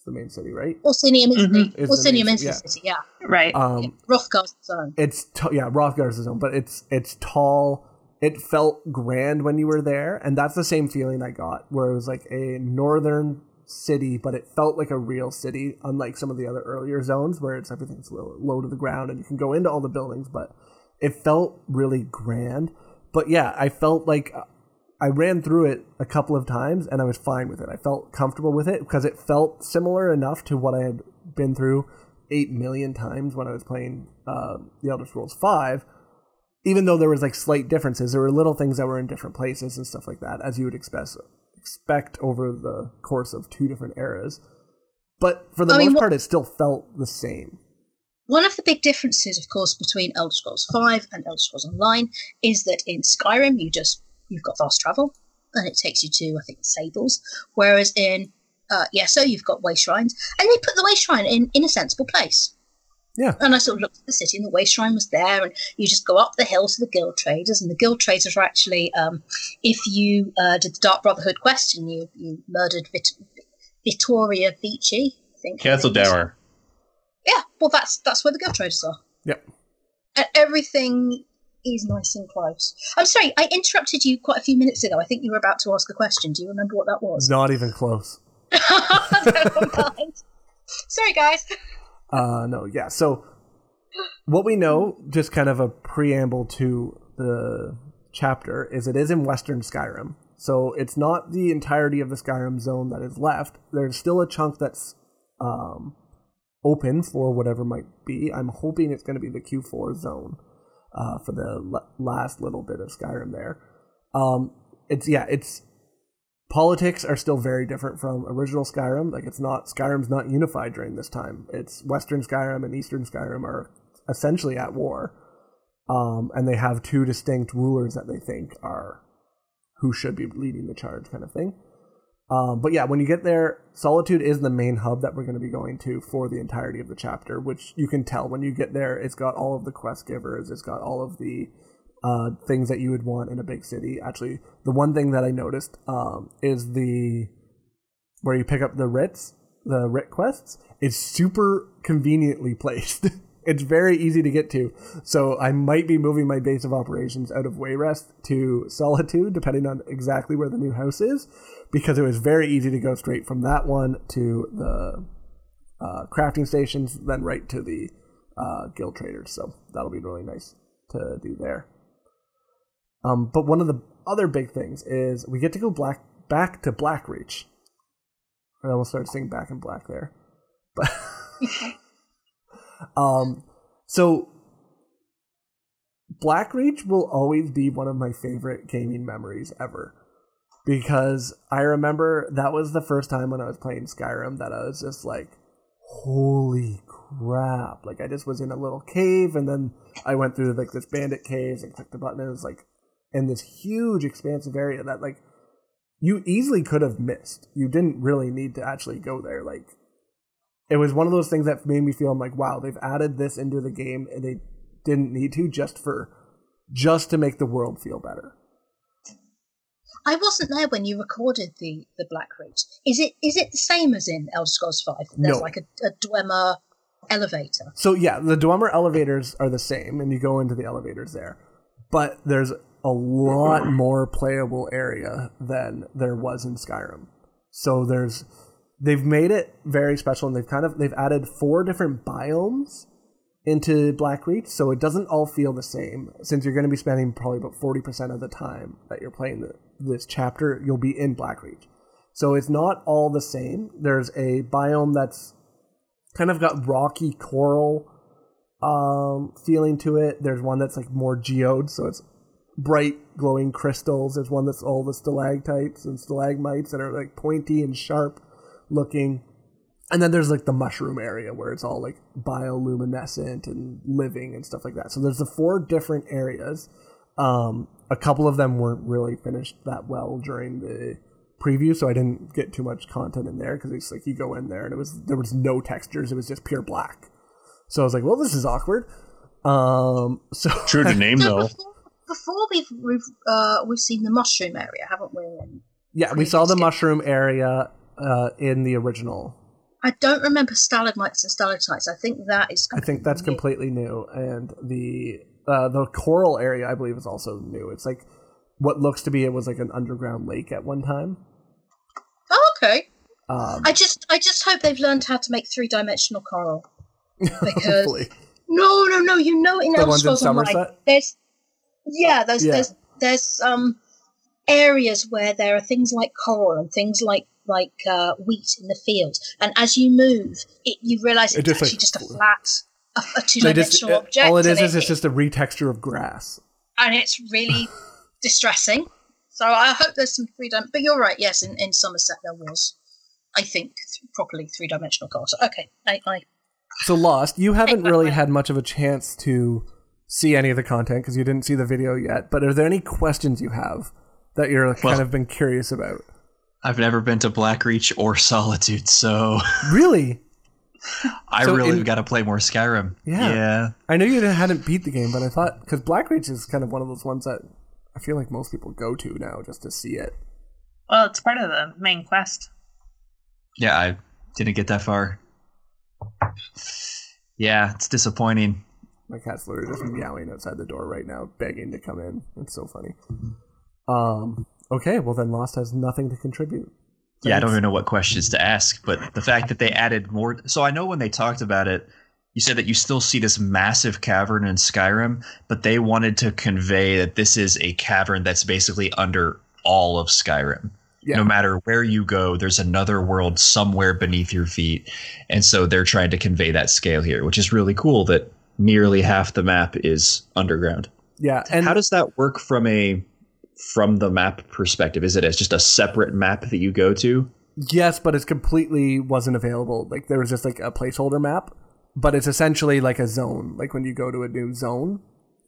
the main city right Orsinium is Mhm. the Is the main- is the yeah. city, yeah. Right. um Wrothgar's zone. it's t- yeah Wrothgar's zone, but it's it's tall. It felt grand when you were there, and that's the same feeling I got, where it was like a northern city, but it felt like a real city, unlike some of the other earlier zones where it's everything's low, low to the ground and you can go into all the buildings, but it felt really grand. But yeah, I felt like uh, I ran through it a couple of times and I was fine with it. I felt comfortable with it because it felt similar enough to what I had been through eight million times when I was playing uh, The Elder Scrolls Five. Even though there was like slight differences, there were little things that were in different places and stuff like that, as you would expect expect over the course of two different eras. But for the I most mean, what- part, it still felt the same. One of the big differences, of course, between Elder Scrolls Five and Elder Scrolls Online is that in Skyrim you just you've got fast travel and it takes you to I think Sables, whereas in uh, yeah, so you've got way shrines, and they put the way shrine in in a sensible place. Yeah. And I sort of looked at the city, and the way shrine was there, and you just go up the hill to the guild traders, and the guild traders are actually, um, if you uh, did the Dark Brotherhood quest and you you murdered Vit- Vittoria Vici, I think Castle. Dour. Yeah, well, that's that's where the guild traders are. Yep. And everything is nice and close. I'm sorry, I interrupted you quite a few minutes ago. I think you were about to ask a question. Do you remember what that was? Not even close. Sorry, guys. Uh, no, yeah. So, what we know, just kind of a preamble to the chapter, is it is in Western Skyrim. So it's not the entirety of the Skyrim zone that is left. There's still a chunk that's um, open for whatever might be. I'm hoping it's going to be the Q4 zone uh, for the last little bit of Skyrim there. Um, it's yeah, it's politics are still very different from original Skyrim. Like it's not Skyrim's not unified during this time. It's Western Skyrim and Eastern Skyrim are essentially at war, um, and they have two distinct rulers that they think are who should be leading the charge, kind of thing. Um, but yeah, when you get there, Solitude is the main hub that we're going to be going to for the entirety of the chapter, which you can tell when you get there. It's got all of the quest givers. It's got all of the uh, things that you would want in a big city. Actually, the one thing that I noticed um, is the where you pick up the writs. the writ quests, is super conveniently placed. it's very easy to get to. So I might be moving my base of operations out of Wayrest to Solitude, depending on exactly where the new house is, because it was very easy to go straight from that one to the uh, crafting stations, then right to the uh, guild traders. So that'll be really nice to do there. Um, but one of the other big things is we get to go black back to Blackreach. And I almost started singing back in black there, but um, so Blackreach will always be one of my favorite gaming memories ever because I remember that was the first time when I was playing Skyrim that I was just like, holy crap! Like I just was in a little cave and then I went through like this bandit caves and clicked the button and it was like in this huge expansive area that like you easily could have missed. You didn't really need to actually go there. Like it was one of those things that made me feel I'm like, wow, they've added this into the game and they didn't need to just for just to make the world feel better. I wasn't there when you recorded the the Blackreach. Is it is it the same as in Elder Scrolls Five? There's No. like a, a Dwemer elevator. So yeah, the Dwemer elevators are the same, and you go into the elevators there. But there's a lot more playable area than there was in Skyrim. So there's they've made it very special, and they've kind of they've added four different biomes into Blackreach, so it doesn't all feel the same. Since you're going to be spending probably about forty percent of the time that you're playing the, this chapter, you'll be in Blackreach. So it's not all the same. There's a biome that's kind of got rocky coral um, feeling to it. There's one that's like more geode, so it's bright glowing crystals. There's one that's all the stalactites and stalagmites that are like pointy and sharp looking. And then there's like the mushroom area where it's all like bioluminescent and living and stuff like that. So there's the four different areas. Um, a couple of them weren't really finished that well during the preview, so I didn't get too much content in there because it's like you go in there and it was there was no textures, it was just pure black. So I was like, well, this is awkward. Um, so True to name So though. before, before we've we've uh, we've seen the mushroom area, haven't we? And yeah, we saw the Previous- mushroom area uh, in the original. I don't remember stalagmites and stalactites. I think that is. I think that's completely new, and the uh, the coral area I believe is also new. It's like what looks to be it was like an underground lake at one time. Oh, okay. Um, I just I just hope they've learned how to make three dimensional coral. Because hopefully. no, no, no. You know, in The Elder Scrolls Online, there's yeah, there's Yeah. there's there's um areas where there are things like coral and things like like uh, wheat in the fields, and as you move, it, you realise It it's actually like, just a flat, a, a two They just- dimensional object. all it is and is it's just a retexture of grass. and it's really distressing. So I hope there's some three dimensional. But you're right. Yes, in, in Somerset there was, I think, th- properly three dimensional coral. So okay, I, I So Lost, you haven't really had much of a chance to see any of the content because you didn't see the video yet. But are there any questions you have that you're kind of been curious about? I've never been to Blackreach or Solitude, so Really? I So really got to play more Skyrim. Yeah. yeah. I know you hadn't beat the game, but I thought because Blackreach is kind of one of those ones that I feel like most people go to now just to see it. Well, it's part of the main quest. Yeah, I didn't get that far. Yeah, it's disappointing. My cat's literally just meowing outside the door right now, begging to come in. It's so funny. Um. Okay, well then Lost has nothing to contribute. Yeah, I don't even know what questions to ask, but the fact that they added more. So I know when they talked about it, you said that you still see this massive cavern in Skyrim, but they wanted to convey that this is a cavern that's basically under all of Skyrim. Yeah. No matter where you go, there's another world somewhere beneath your feet. And so they're trying to convey that scale here, which is really cool that nearly half the map is underground. Yeah, and How does that work from a from the map perspective? Is it as just a separate map that you go to? Yes, but it's completely wasn't available. Like there was just like a placeholder map, but it's essentially like a zone. Like when you go to a new zone,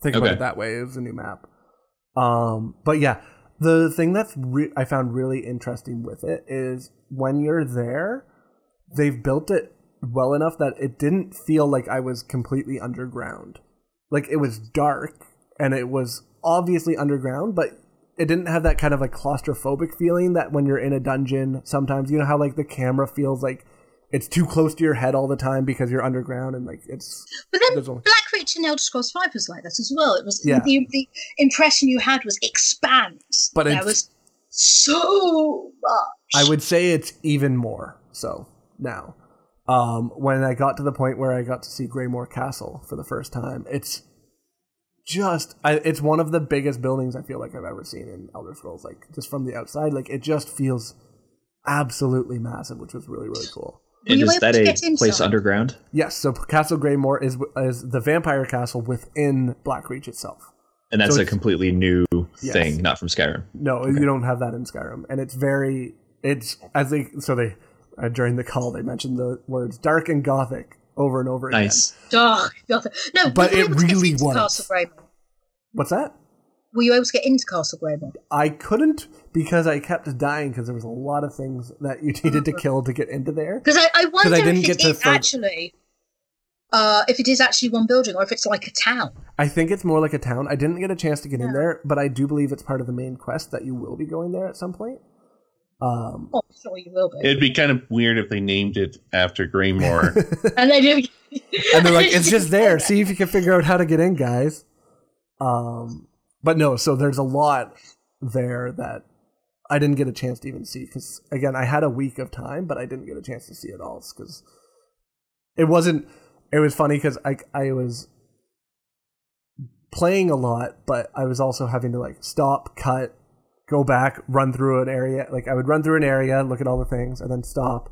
think about it that way. It was a new map. Um, but yeah, the thing that's re- I found really interesting with it is when you're there, they've built it well enough that it didn't feel like I was completely underground. Like it was dark and it was obviously underground, but it didn't have that kind of like claustrophobic feeling that when you're in a dungeon sometimes you know how like the camera feels like it's too close to your head all the time because you're underground and like it's But then only- Black Reach in Elder Scrolls Five was like that as well. It was Yeah. the the impression you had was expanse. But there was so much. I would say it's even more so now. Um, when I got to the point where I got to see Greymoor Castle for the first time, it's just I, it's one of the biggest buildings I feel like I've ever seen in Elder Scrolls. Like just from the outside, like it just feels absolutely massive, which was really really cool. And is that a place underground? Yes, so Castle Greymoor is is the vampire castle within Blackreach itself. And that's So a completely new Yes. thing, not from Skyrim. No, you don't have that in Skyrim, and it's very it's as they so they uh, during the call they mentioned the words dark and gothic over and over again. Nice. Dark. Gothic. No, But it able to get really was. Castle Greymoor? What's that? Were you able to get into Castle Greymoor? I couldn't because I kept dying because there was a lot of things that you needed to kill to get into there. Because I, I wonder I didn't if get it to is third- actually, uh, if it is actually one building or if it's like a town. I think it's more like a town. I didn't get a chance to get in there, but I do believe it's part of the main quest that you will be going there at some point. Um, Oh, I'm sure you will be. It'd be kind of weird if they named it after Greymoor. and they do. and they're like, it's just there. See if you can figure out how to get in, guys. Um, but no, so there's a lot there that I didn't get a chance to even see because again, I had a week of time, but I didn't get a chance to see it all because it wasn't. It was funny because I I was playing a lot, but I was also having to like stop, cut, go back, run through an area. Like I would run through an area, look at all the things, and then stop,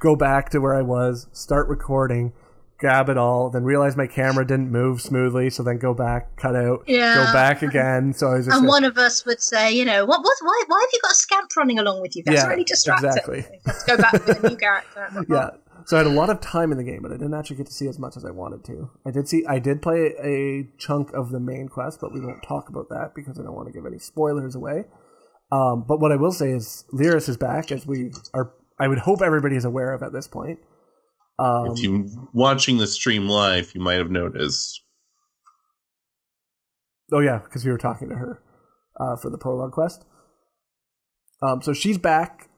go back to where I was, start recording, grab it all, then realize my camera didn't move smoothly, so then go back, cut out, Yeah. go back again. So I was just And like- one of us would say, you know, what, what, why, why have you got a scamp running along with you? That's Yeah, really distracting. exactly. Let's go back with a new character. yeah. So I had a lot of time in the game, but I didn't actually get to see as much as I wanted to. I did see, I did play a chunk of the main quest, but we won't talk about that because I don't want to give any spoilers away. Um, but what I will say is, Lyris is back, as we are. I would hope everybody is aware of at this point. Um, if you watching the stream live, you might have noticed. Oh yeah, because we were talking to her uh, for the prologue quest. Um, so she's back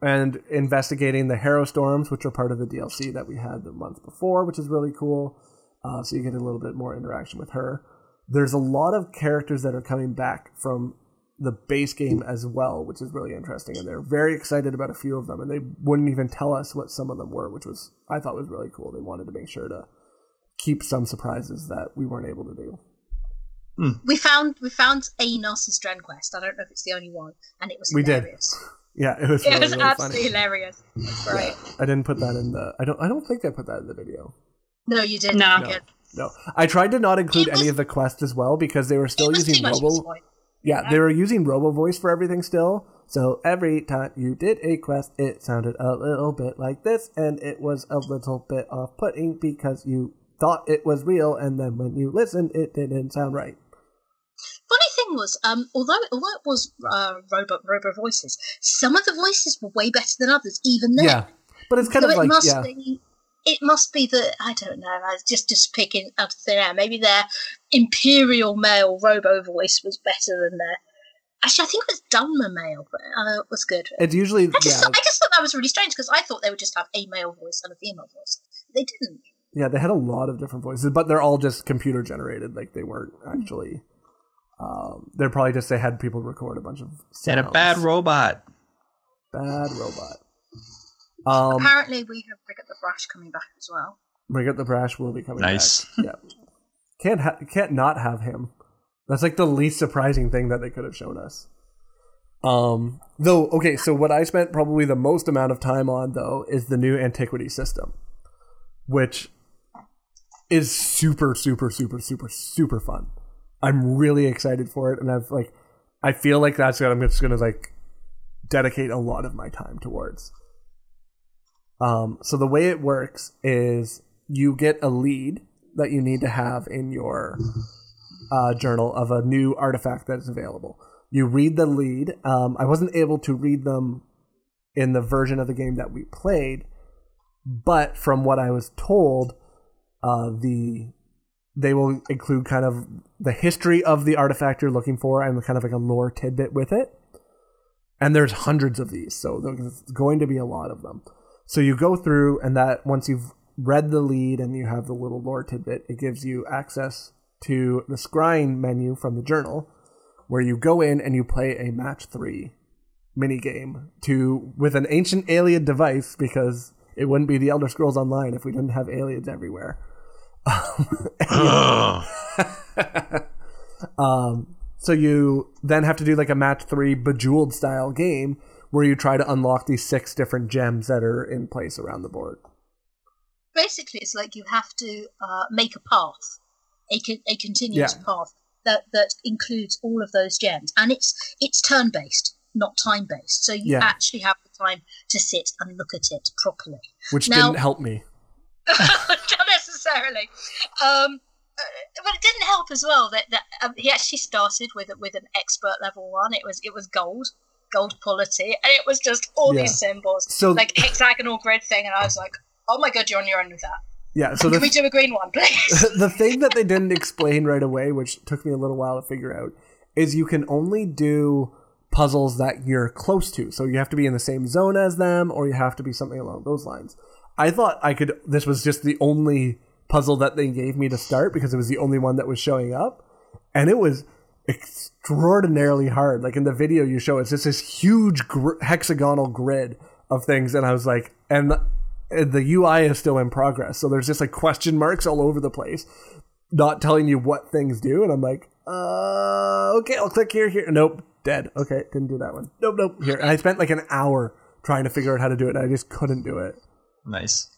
and investigating the Harrow Storms, which are part of the DLC that we had the month before, which is really cool. Uh, so you get a little bit more interaction with her. There's a lot of characters that are coming back from the base game as well, which is really interesting, and they're very excited about a few of them, and they wouldn't even tell us what some of them were, which was I thought was really cool. They wanted to make sure to keep some surprises that we weren't able to do. We found we found a Narcissus Dren quest. I don't know if it's the only one, and it was We did. Hilarious. Yeah, it was It really, was really absolutely funny. hilarious. It's great. I didn't put that in the. I don't. I don't think I put that in the video. No, you didn't. No. No, I tried to not include was- any of the quests as well because they were still using too much of Robo. spoiler. Yeah, they were using Robo Voice for everything still. So every time you did a quest, it sounded a little bit like this, and it was a little bit off-putting because you thought it was real, and then when you listened, it didn't sound right. Funny thing was, um, although although it was uh, robo robo voices, some of the voices were way better than others. Even then, Yeah, but it's kind so of it like must yeah, be. It must be that I don't know. I was just just picking out of thin air. Maybe their imperial male robo voice was better than their. Actually, I think it was Dunmer male, but uh, it was good. it's usually I just, yeah, thought, I just thought that was really strange because I thought they would just have a male voice and a female voice. They didn't. yeah. They had a lot of different voices, but they're all just computer generated. Like they weren't actually. Um, they're probably just they had people record a bunch of And a bad robot. bad robot. Um, Apparently, we have Brigitte the Brash coming back as well. Bring Up the Brash will be coming Nice. back. Yeah. Can't ha- can't not have him. That's like the least surprising thing that they could have shown us. Um though okay, so what I spent probably the most amount of time on though is the new antiquity system, which is super super super super super fun. I'm really excited for it and I've like I feel like that's what I'm just going to like dedicate a lot of my time towards. Um, so the way it works is you get a lead that you need to have in your uh, journal of a new artifact that is available. You read the lead. Um, I wasn't able to read them in the version of the game that we played, but from what I was told, uh, the they will include kind of the history of the artifact you're looking for and kind of like a lore tidbit with it. And there's hundreds of these, so there's going to be a lot of them. So you go through, and that once you've read the lead and you have the little lore tidbit, it gives you access to the scrying menu from the journal, where you go in and you play a match three mini game to with an ancient alien device because it wouldn't be the Elder Scrolls Online if we didn't have aliens everywhere. Um, so you then have to do like a match three bejeweled style game where you try to unlock these six different gems that are in place around the board. Basically, it's like you have to uh, make a path, a, con- a continuous Yeah. path that, that includes all of those gems, and it's it's turn based, not time based. So you Yeah. actually have the time to sit and look at it properly. Which Now- didn't help me. necessarily. Um, uh, but it didn't help as well that, that um, he actually started with with an expert level one. It was it was gold, gold quality, and it was just all Yeah. these symbols, So like hexagonal grid thing, and I was like, oh my god, you're on your own with that. yeah, so Can we do a green one, please? the thing that they didn't explain right away, which took me a little while to figure out, is you can only do puzzles that you're close to. So you have to be in the same zone as them, or you have to be something along those lines. I thought I could. This was just the only puzzle that they gave me to start because it was the only one that was showing up, and it was extraordinarily hard. Like in the video you show, it's just this huge gr- hexagonal grid of things, and I was like, and the, and the UI is still in progress, so there's just like question marks all over the place, not telling you what things do, and I'm like, uh, okay, I'll click here, here, nope, dead. Okay, didn't do that one. Nope, nope, here, and I spent like an hour trying to figure out how to do it, and I just couldn't do it. Nice.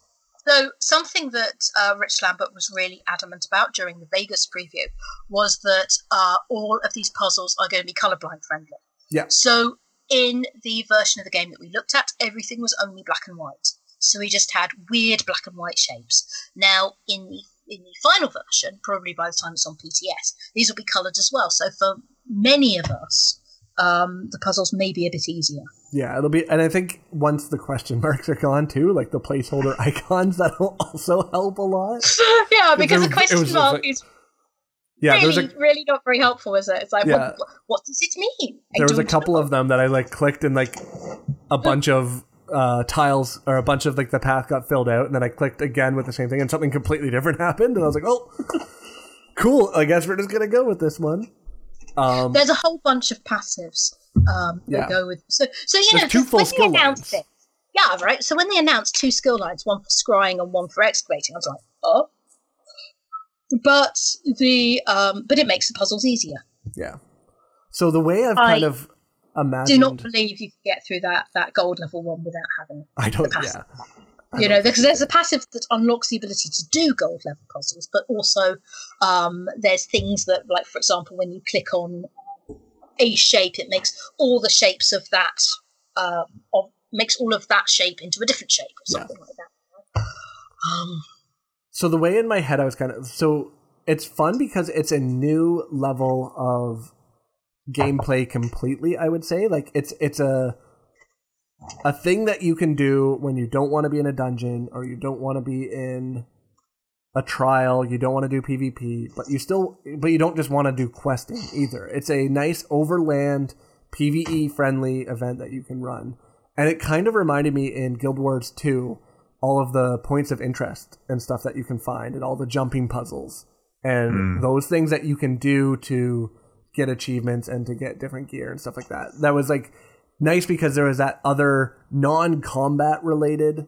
So something that uh, Rich Lambert was really adamant about during the Vegas preview was that uh, all of these puzzles are going to be colorblind friendly. Yeah. So in the version of the game that we looked at, everything was only black and white. So we just had weird black and white shapes. Now in the in the final version, probably by the time it's on PTS, these will be coloured as well. So for many of us, um, the puzzles may be a bit easier. Yeah, it'll be, and I think once the question marks are gone too, like the placeholder icons, that'll also help a lot. yeah, because There- the question was mark like- is Yeah, really, there's a really not very helpful, is it? It's like, Yeah. what, what does it mean? I there was a couple know. of them that I like clicked and like a bunch of uh, tiles or a bunch of like the path got filled out, and then I clicked again with the same thing, and something completely different happened, and I was like, oh, cool. I guess we're just gonna go with this one. Um, There's a whole bunch of passives um, Yeah. go with. So, so you There's know, two just full when they announced lines. it, yeah, right. So when they announced two skill lines, one for scrying and one for excavating, I was like, oh. But the um, but it makes the puzzles easier. yeah. So the way I've I kind of imagined, I Do not believe you can get through that that gold level one without having I don't. the. Yeah. I you know, because there's a passive that unlocks the ability to do gold level puzzles, but also um, there's things that, like for example, when you click on a shape, it makes all the shapes of that um, of makes all of that shape into a different shape or Yeah. something like that. Um, So the way in my head I was kind of so it's fun because it's a new level of gameplay completely, I would say. Like it's it's a a thing that you can do when you don't want to be in a dungeon or you don't want to be in a trial, you don't want to do PvP, but you still but you don't just want to do questing either. It's a nice overland PvE friendly event that you can run. And it kind of reminded me in Guild Wars 2 all of the points of interest and stuff that you can find and all the jumping puzzles and hmm. those things that you can do to get achievements and to get different gear and stuff like that. That was like nice because there was that other non-combat related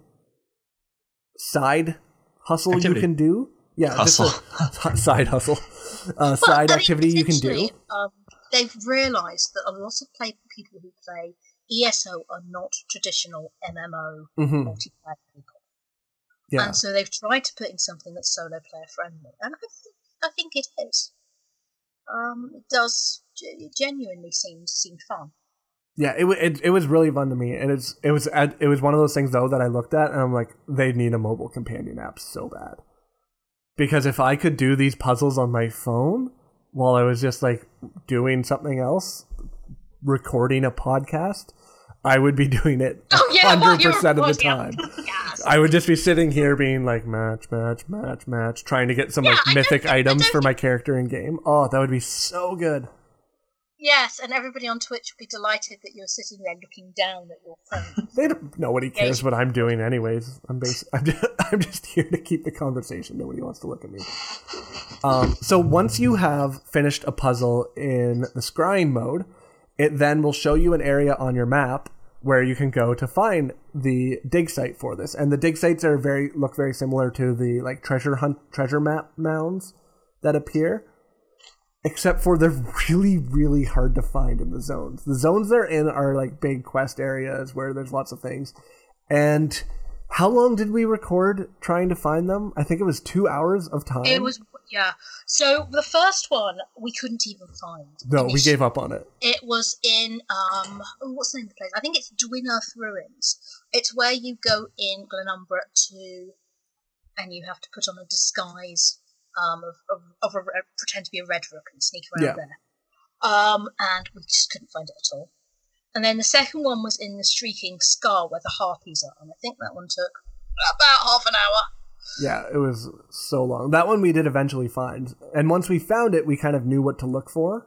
side hustle Activity. you can do. Yeah, Hustle. just a side hustle, uh, well, side I mean, activity you can do. Um, they've realised that a lot of play- people who play ESO are not traditional MMO hmm multiplayer people. Yeah, And so they've tried to put in something that's solo player friendly, and I think I think it is. Um, it does ge- genuinely seem seem fun. Yeah. It, it it was really fun to me, and it's it was it was one of those things though that I looked at and I'm like, they need a mobile companion app so bad. Because if I could do these puzzles on my phone while I was just like doing something else, recording a podcast, I would be doing it Oh yeah, hundred you're percent of the time. I would just be sitting here being like match, match, match, match, trying to get some Yeah, like mythic items for my character in game. Oh, that would be so good. Yes, and everybody on Twitch will be delighted that you're sitting there looking down at your phone. They don't, nobody cares what I'm doing, anyways. I'm bas- I'm just, I'm just here to keep the conversation. Nobody wants to look at me. Um, so once you have finished a puzzle in the scrying mode, it then will show you an area on your map where you can go to find the dig site for this. And the dig sites are very look very similar to the like treasure hunt treasure map mounds that appear except for they're really really hard to find in the zones the zones they're in are like big quest areas where there's lots of things and how long did we record trying to find them i think it was two hours of time It was yeah. So the first one we couldn't even find. no we gave up on it It was in um oh, what's the name of the place? I think it's Dwynnarth Ruins. It's where you go in Glenumbra to, and you have to put on a disguise um of of, of a, pretend to be a red rook and sneak around Yeah. there. Um, and we just couldn't find it at all. And then the second one was in the Shrieking Scar where the harpies are, and I think that one took about half an hour. yeah it was so long that one we did eventually find and once we found it we kind of knew what to look for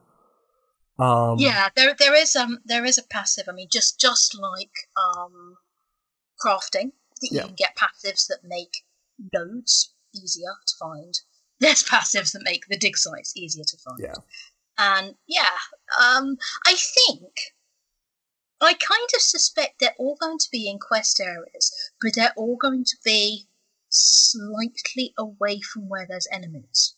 um Yeah, there there is um there is a passive. I mean, just just like um crafting, that you Yeah. can get passives that make nodes easier to find. There's passives that make the dig sites easier to find. Yeah. And yeah, um, I think I kind of suspect they're all going to be in quest areas, but they're all going to be slightly away from where there's enemies.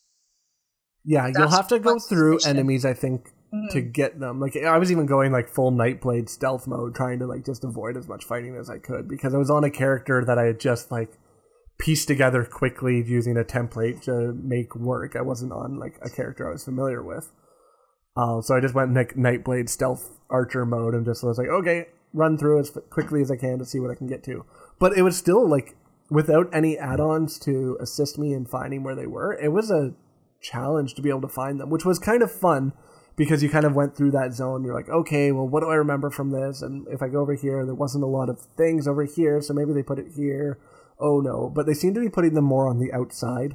yeah you'll have to go through suspicion. enemies i think to get them. Like I was even going like full Nightblade stealth mode, trying to like just avoid as much fighting as I could because I was on a character that I had just like pieced together quickly using a template to make work. I wasn't on like a character I was familiar with. Uh, so I just went like Nightblade stealth archer mode and just was like, okay, run through as quickly as I can to see what I can get to. But it was still like without any add-ons to assist me in finding where they were. It was a challenge to be able to find them, which was kind of fun because you kind of went through that zone. You're like, okay, well, what do I remember from this? And if I go over here, there wasn't a lot of things over here, so maybe they put it here. Oh no, but they seem to be putting them more on the outside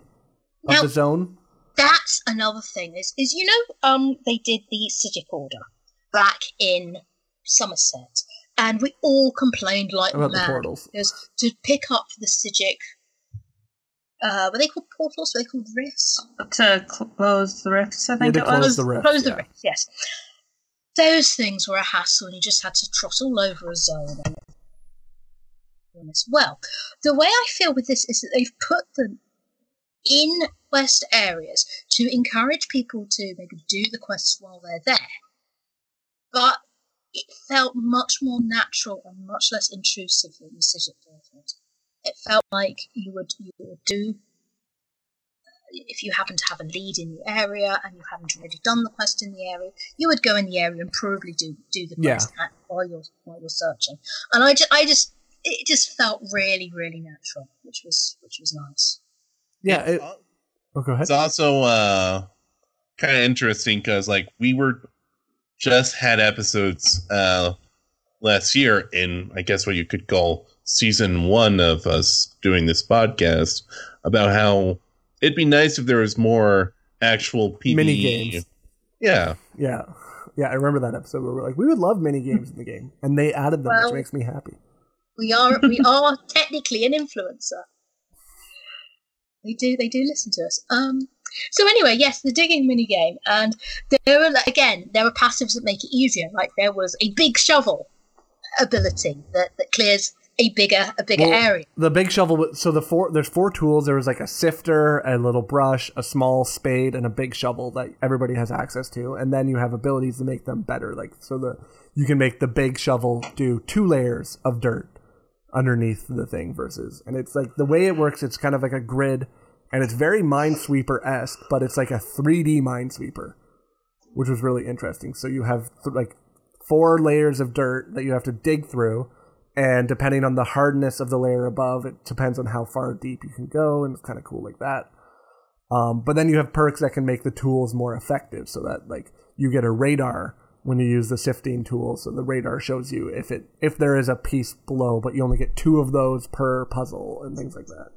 of Now- the zone. That's another thing. Is is you know um they did the Psijic order back in Somerset, and we all complained like About the portals. because to pick up the Psijic. Uh, were they called portals? Were they called rifts? to close the rifts. I think to it close was. the rift, Close the rifts, yes. Those things were a hassle, and you just had to trot all over a zone. And well, the way I feel with this is that they've put them in quest areas to encourage people to maybe do the quests while they're there. But it felt much more natural and much less intrusive than the Sigil Portals. It felt like you would you would do uh, if you happen to have a lead in the area and you haven't already done the quest in the area, you would go in the area and probably do do the quest at, while you're while you're searching. And I just, I just it just felt really really natural, which was which was nice. Yeah. It, It's oh, go ahead. It's also uh, kind of interesting because like we were just had episodes uh, last year in I guess what you could call season one of us doing this podcast about how it'd be nice if there was more actual PvE. Mini games. Yeah, Yeah. Yeah, I remember that episode where we're like, we would love mini games in the game, and they added them, Well- which makes me happy. We are we are technically an influencer. They do they do listen to us. Um. So anyway, yes, the digging mini game, and there are again there are passives that make it easier. Like there was a big shovel ability that, that clears a bigger a bigger Well, area. The big shovel. So the four there's four tools. There was like a sifter, a little brush, a small spade, and a big shovel that everybody has access to. And then you have abilities to make them better. Like so the you can make the big shovel do two layers of dirt underneath the thing versus and it's like the way it works. It's kind of like a grid, and it's very Minesweeper esque, but it's like a 3D Minesweeper, which was really interesting. So you have th- like four layers of dirt that you have to dig through and depending on the hardness of the layer above it depends on how far deep you can go and it's kind of cool like that um, but then you have perks that can make the tools more effective so that like you get a radar when you use the sifting tool so the radar shows you if it if there is a piece below but you only get two of those per puzzle and things like that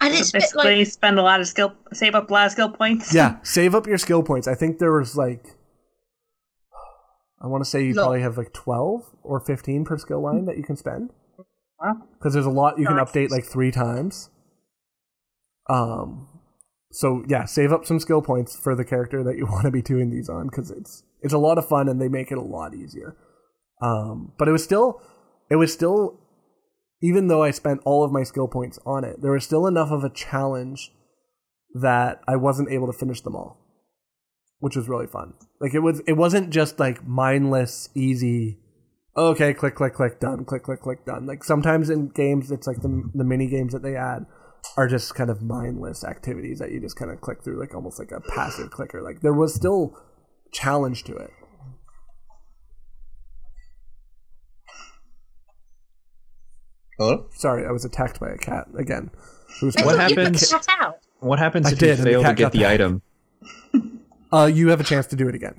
And So it's a basically, like spend a lot of skill, save up a lot of skill points. yeah save up your skill points i think there was like I want to say you Lot. probably have like 12 or 15 per skill line that you can spend. Wow. Because there's a lot you can update like three times. Um, so yeah, save up some skill points for the character that you want to be doing these on because it's it's a lot of fun and they make it a lot easier. Um, but it was still, it was still, even though I spent all of my skill points on it, there was still enough of a challenge that I wasn't able to finish them all, which was really fun. Like it was, it wasn't just like mindless, easy. Okay, click, click, click, done. Click, click, click, done. Like sometimes in games, it's like the the mini games that they add are just kind of mindless activities that you just kind of click through, like almost like a passive clicker. Like there was still challenge to it. Hello? Sorry, I was attacked by a cat again. It was What thought happens- out. What happens I if did, you and the fail to cat get got the the- item? Uh, you have a chance to do it again.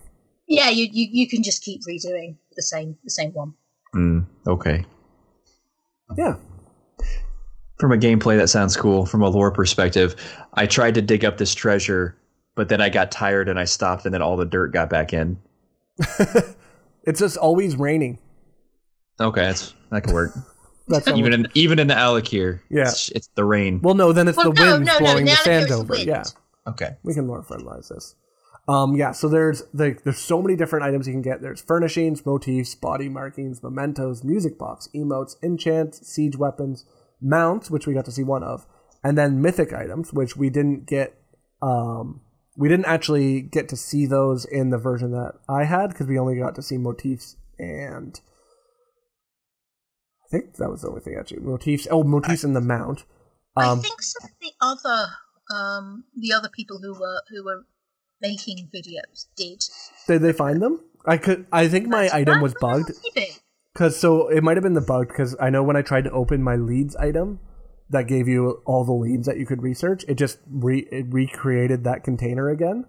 Yeah, you, you you can just keep redoing the same the same one. Mm, okay. Yeah. From a gameplay, that sounds cool. From a lore perspective, I tried to dig up this treasure, but then I got tired and I stopped, and then all the dirt got back in. It's just always raining. Okay, that's that could work. That's all- even in even in the Alik'r, Yeah. it's, it's the rain. well, no, then it's Well, the no, wind no, no, blowing now the sand it's the over. wind. Yeah, okay, we can lore fertilize this. Um, yeah, so there's like there's so many different items you can get. There's furnishings, motifs, body markings, mementos, music box, emotes, enchants, siege weapons, mounts, which we got to see one of, and then mythic items, which we didn't get. Um, we didn't actually get to see those in the version that I had because we only got to see motifs and I think that was the only thing actually. Motifs. Oh, motifs in the mount. Um, I think some of the other um the other people who were who were making videos did. did they find them? I could. I think my item was bugged. Cause so it might have been the bug because I know when I tried to open my leads item that gave you all the leads that you could research, it just re- it recreated that container again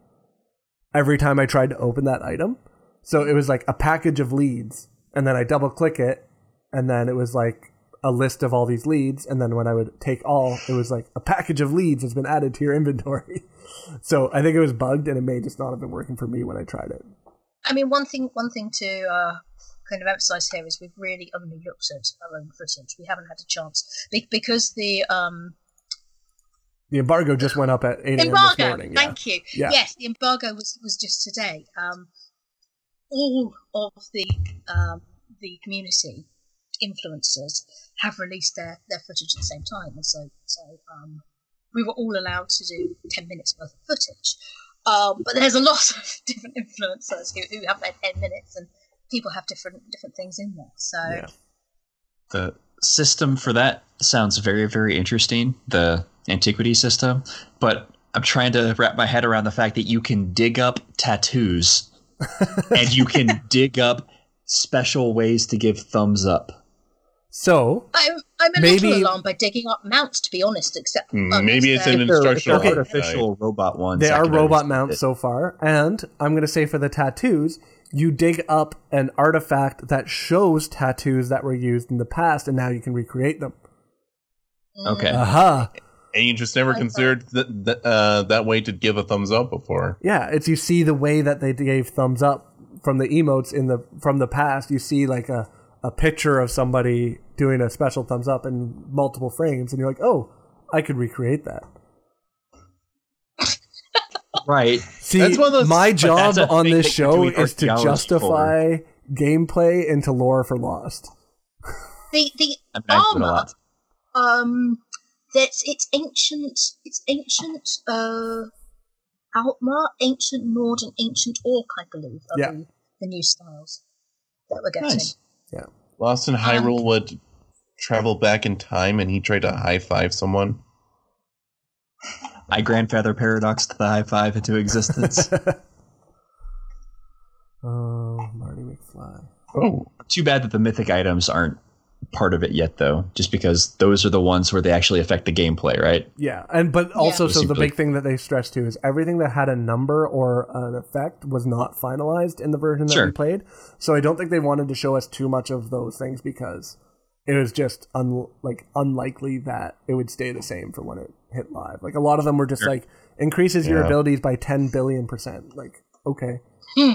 every time I tried to open that item. So it was like a package of leads, and then I double click it, and then it was like a list of all these leads, and then when I would take all, it was like a package of leads has been added to your inventory. so I think it was bugged, and it may just not have been working for me when I tried it. I mean, one thing one thing to uh, kind of emphasize here is we've really only looked at our own footage. We haven't had a chance Be- because the um, The embargo just went up at eight a.m. this morning. yeah. Thank you. Yeah. Yes, the embargo was was just today. Um, all of the um, the community influencers have released their, their footage at the same time, and so so um, we were all allowed to do ten minutes worth of footage. Um, but there's a lot of different influencers who, who have their ten minutes, and people have different different things in there. So Yeah. the system for that sounds very very interesting. The antiquity system, but I'm trying to wrap my head around the fact that you can dig up tattoos and you can dig up special ways to give thumbs up. So I'm I'm a Maybe- little alarmed by digging up mounts, to be honest. Except Mm, maybe it's they're- an If they're- if they're instructional guide. artificial robot ones. they are robot mounts it. so far, and I'm going to say for the tattoos, you dig up an artifact that shows tattoos that were used in the past, and now you can recreate them. Okay. Aha! And you just never Okay. considered that that, uh, that way to give a thumbs up before. Yeah, it's you see the way that they gave thumbs up from the emotes in the from the past. You see like a a picture of somebody doing a special thumbs up in multiple frames, and you're like, oh, I could recreate that. Right. See, That's one of those- my job that's on this show is to archaeology justify gameplay into lore for Lost. the the I mean, I do it a armor um that's it's ancient it's ancient uh Altmer, ancient Nord and ancient Orc, I believe, are Yeah. the, the new styles that we're getting. Nice. Yeah. Lost in Hyrule would travel back in time and he tried to high five someone. I grandfather paradoxed the high five into existence. Oh, Marty McFly. Oh, Too bad that the mythic items aren't part of it yet, though, just because those are the ones where they actually affect the gameplay, right? Yeah, and but also, Yeah. so the big thing that they stressed too is everything that had a number or an effect was not finalized in the version that we played. So I don't think they wanted to show us too much of those things because it was just un- like unlikely that it would stay the same for when it hit live. Like a lot of them were just Sure. like increases your abilities by ten billion percent. Like okay. Hmm.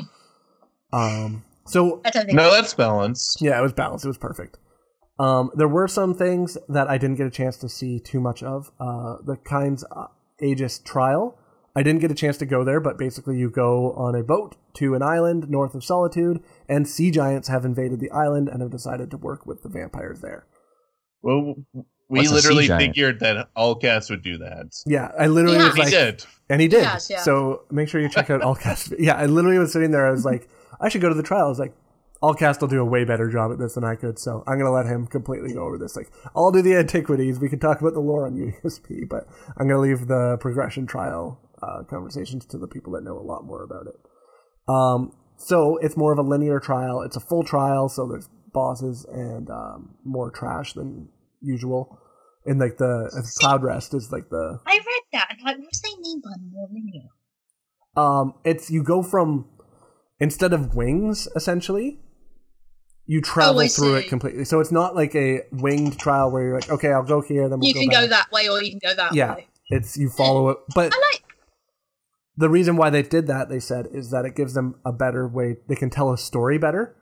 Um. So I don't think. No, that's balanced. yeah, it was balanced. It was perfect. Um, there were some things that I didn't get a chance to see too much of. Uh, the Kyne's uh, Aegis trial. I didn't get a chance to go there, but basically you go on a boat to an island north of Solitude, and sea giants have invaded the island and have decided to work with the vampires there. Well, we What's literally figured that all cats would do that. Yeah, I literally Yeah. was He like, did. and he did. Yes, yeah. So make sure you check out Alcast. yeah, I literally was sitting there. I was like, I should go to the trial. I was like, Alcast will do a way better job at this than I could. So I'm gonna let him completely go over this. Like, I'll do the antiquities. We can talk about the lore on UESP, but I'm gonna leave the progression trial uh, conversations to the people that know a lot more about it. Um, so it's more of a linear trial. It's a full trial, so there's bosses and um, more trash than usual. And like the uh, Cloudrest is like the I read that and like, what do they mean by more linear? um, it's you go from instead of wings essentially you travel Oh, through see. it completely so it's not like a winged trial where you're like okay i'll go here then we'll you go can back. go that way or you can go that way. yeah way. it's you follow it but I like. The reason why they did that they said is that it gives them a better way they can tell a story better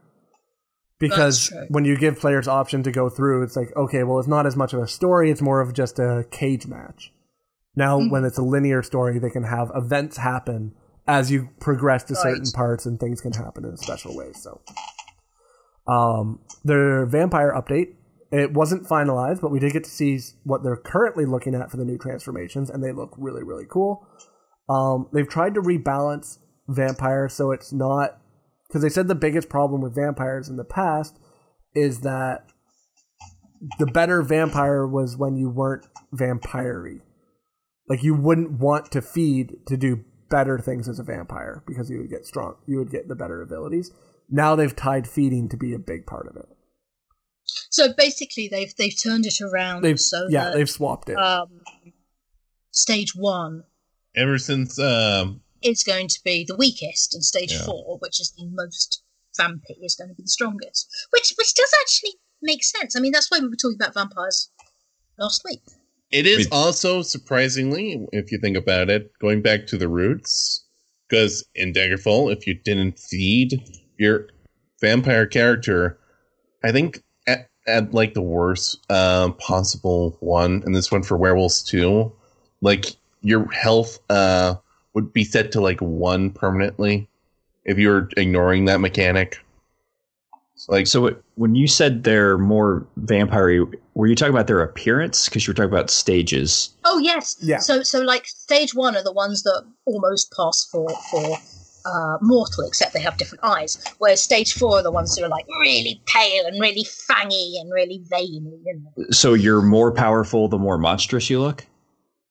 because when you give players option to go through it's like okay well it's not as much of a story it's more of just a cage match now Mm-hmm. when it's a linear story they can have events happen as you progress to certain Right. parts and things can happen in a special way. so um their vampire update it wasn't finalized but we did get to see what they're currently looking at for the new transformations and they look really really cool um, they've tried to rebalance vampire so it's not because they said the biggest problem with vampires in the past is that the better vampire was when you weren't vampire like you wouldn't want to feed to do better things as a vampire because you would get strong you would get the better abilities. Now they've tied feeding to be a big part of it. So basically, they've they've turned it around they've so yeah that they've swapped it. um, stage one Ever since um, is going to be the weakest, and stage Yeah. four, which is the most vampy, is going to be the strongest. Which which does actually make sense. I mean, that's why we were talking about vampires last week. It is Wait. also surprisingly, if you think about it, going back to the roots, because in Daggerfall, if you didn't feed your vampire character, I think at, at like the worst uh, possible one, and this one for werewolves too, like your health uh, would be set to like one permanently if you were ignoring that mechanic. Like So it- when you said they're more vampire, were you talking about their appearance? Because you were talking about stages. Oh yes. Yeah. So so like stage one are the ones that almost pass for for uh, mortal, except they have different eyes. Whereas stage four are the ones who are like really pale and really fangy and really veiny. You? So you're more powerful the more monstrous you look.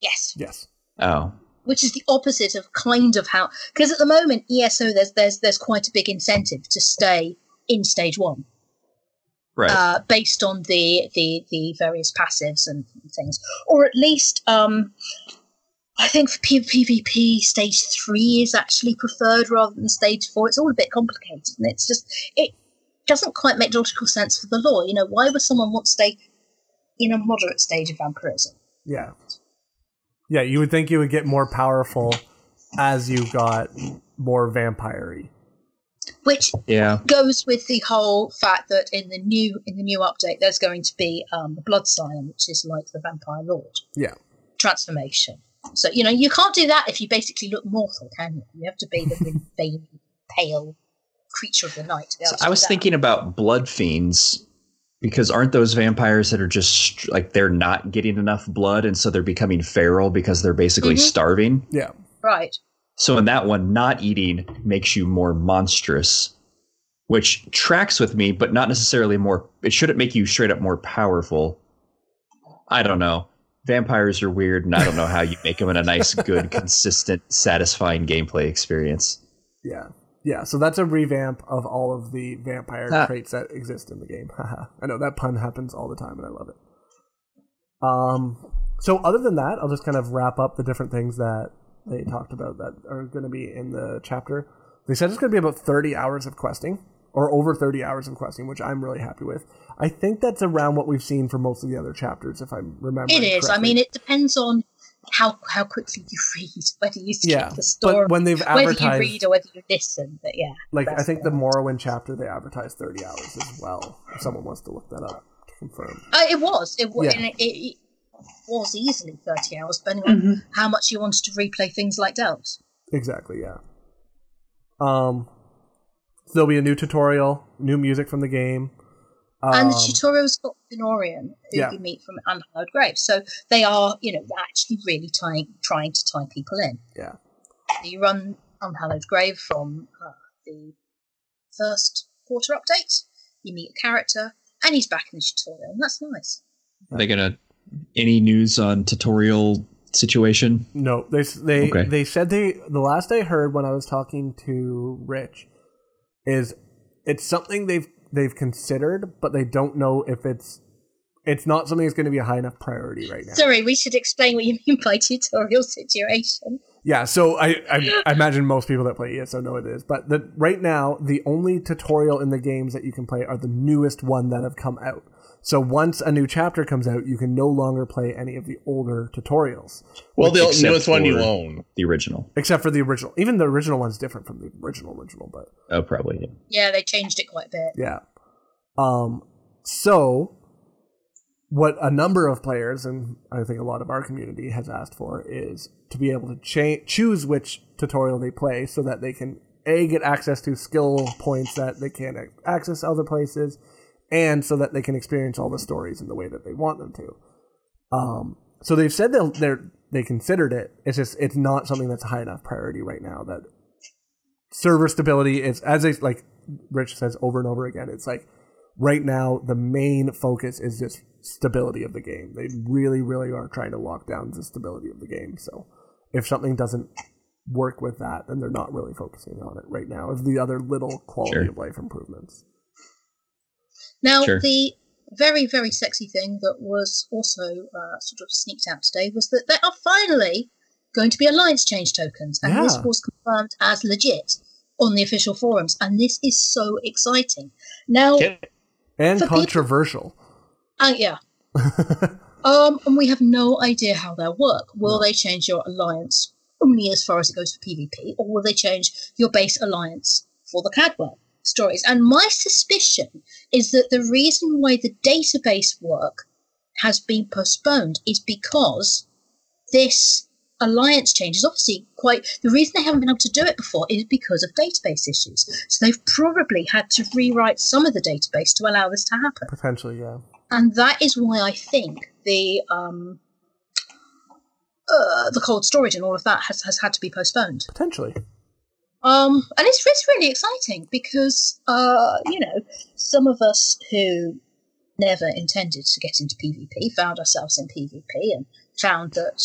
Yes. yes Oh, Which is the opposite of kind of how because at the moment ESO there's there's there's quite a big incentive to stay in stage one. right. uh, based on the, the the various passives and things, or at least um, I think for PvP stage three is actually preferred rather than stage four. It's all a bit complicated, and it's just it doesn't quite make logical sense for the law. You know, why would someone want to stay in a moderate stage of vampirism? Yeah. Yeah, you would think you would get more powerful as you got more vampire Which yeah. goes with the whole fact that in the new in the new update there's going to be um, the Blood Scion, which is like the vampire lord. Yeah. transformation. So you know you can't do that if you basically look mortal, can you? You have to be the really veiny, pale creature of the night. to be able So I was thinking about blood fiends because aren't those vampires that are just like they're not getting enough blood and so they're becoming feral because they're basically Mhm. starving. Yeah. right. So in that one, not eating makes you more monstrous, which tracks with me, but not necessarily more. It shouldn't make you straight up more powerful. I don't know. Vampires are weird, and I don't know how you make them in a nice, good, consistent, satisfying gameplay experience. Yeah. Yeah, so that's a revamp of all of the vampire Ah. traits that exist in the game. Haha. I know that pun happens all the time and I love it. Um so other than that, I'll just kind of wrap up the different things that they talked about that are going to be in the chapter. They said it's going to be about 30 hours of questing or over 30 hours of questing, which I'm really happy with. I think that's around what we've seen for most of the other chapters if I remember. It is. I mean, it depends on how how quickly you read, whether you skip Yeah, the story, but when they've whether you read or whether you listen. But yeah, like I think the the- Morrowind chapter they advertised thirty hours as well. If someone wants to look that up to confirm. Uh, it was. It, was. Yeah. and it, it, it was easily 30 hours, depending on Mhm. how much you wanted to replay things like Delves. Exactly, yeah. Um, so there'll be a new tutorial, new music from the game. Um, and the tutorial's got Fennorian, who yeah. you meet from Unhallowed Grave. So they are, you know, actually really trying, trying to tie people in. Yeah. You run Unhallowed Grave from uh, the first quarter update. You meet a character, and he's back in the tutorial, and that's nice. Are they gonna any news on tutorial situation? No, they they Okay. they said they the last I heard when I was talking to Rich is it's something they've they've considered, but they don't know if it's it's not something that's going to be a high enough priority right now. Sorry, we should explain what you mean by tutorial situation. Yeah, so I, I I imagine most people that play ESO know it is, but the right now the only tutorial in the games that you can play are the newest one that have come out. So once a new chapter comes out, you can no longer play any of the older tutorials, Well, the Except newest one you own. The original. except for the original. Even the original one's different from the original original, but Oh, probably. yeah. Yeah, they changed it quite a bit. Yeah. Um. So, what a number of players, and I think a lot of our community has asked for, is to be able to cha- choose which tutorial they play, so that they can a get access to skill points that they can't access other places, and so that they can experience all the stories in the way that they want them to. Um. So they've said they'll they're they considered it. It's just it's not something that's a high enough priority right now. That server stability is as they like Rich says over and over again. It's like right now the main focus is just stability of the game. They really, really are trying to lock down the stability of the game. So if something doesn't work with that, then they're not really focusing on it right now. Of the other little quality Sure. of life improvements. Now, Sure. the very, very sexy thing that was also uh, sort of sneaked out today was that there are finally going to be alliance change tokens, and this was confirmed as legit on the official forums, and this is so exciting. Now, Can- And For people- controversial. uh, yeah, um, and we have no idea how they'll work. Will they change your alliance only as far as it goes for PvP, or will they change your base alliance for the Cadwell stories? And my suspicion is that the reason why the database work has been postponed is because this alliance change is obviously quite the reason they haven't been able to do it before is because of database issues. So they've probably had to rewrite some of the database to allow this to happen Potentially, yeah. and that is why I think the um, uh, the cold storage and all of that has, has had to be postponed. Potentially. Um, and it's, it's really exciting because uh, you know some of us who never intended to get into PvP found ourselves in PvP and found that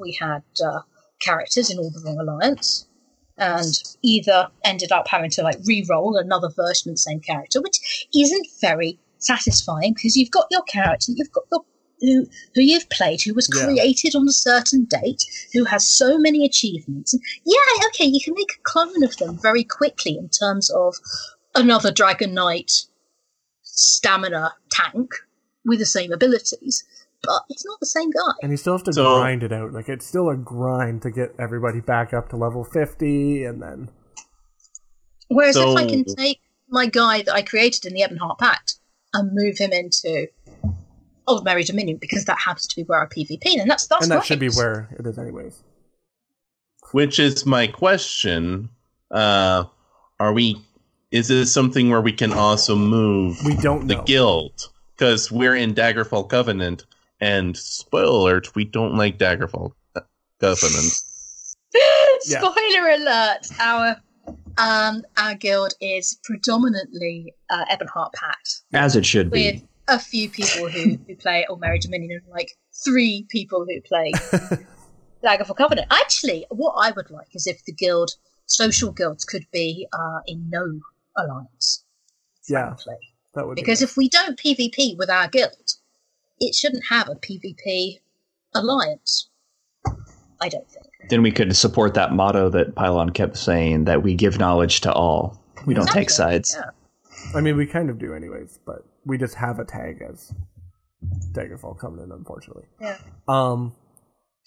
we had uh, characters in all the wrong alliance. And either ended up having to like re-roll another version of the same character, which isn't very satisfying because you've got your character, you've got your who who you've played, who was Yeah. created on a certain date, who has so many achievements. Yeah, okay, you can make a clone of them very quickly in terms of another Dragon Knight stamina tank with the same abilities, but it's not the same guy. And you still have to So- grind it out. Like it's still a grind to get everybody back up to level fifty and then Whereas if I can take my guy that I created in the Ebonheart Pact and move him into Aldmeri Dominion because that happens to be where I PvP, then that's that's and that right. should be where it is anyways. Which is my question. Uh, are we? Is this something where we can also move We don't the know. guild? Because we're in Daggerfall Covenant, and spoiler alert, we don't like Daggerfall Covenant. Yeah. Spoiler alert! Our um our guild is predominantly uh, Ebonheart Pact As it should with be. A few people who, who play Aldmeri Dominion and like three people who play Daggerfall Covenant. Actually, what I would like is if the guild, social guilds, could be uh, in no alliance. Yeah. frankly. That would Because be if we don't PvP with our guild, it shouldn't have a PvP alliance. I don't think. Then we could support that motto that Pylawn kept saying that we give knowledge to all. We don't take sides. Yeah. I mean, we kind of do anyways, but we just have a tag as Daggerfall Covenant, unfortunately. Yeah. Um,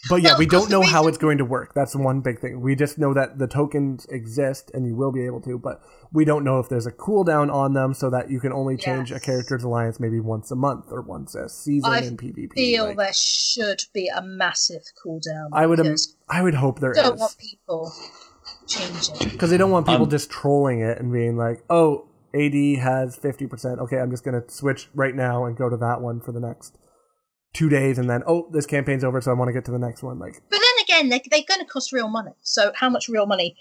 But yeah, Well, we don't because the know how it's going to work. That's one big thing. We just know that the tokens exist and you will be able to, but we don't know if there's a cooldown on them so that you can only change a character's alliance maybe once a month or once a season I in PvP. I feel Like, there should be a massive cooldown. I would im- because I would hope there I don't is. want people changing. because they don't want people Um, just trolling it and being like, "Oh, AD has fifty percent. Okay, I'm just gonna switch right now and go to that one for the next two days, and then oh, this campaign's over, so I want to get to the next one." Like, But then again, they, they're going to cost real money. So how much real money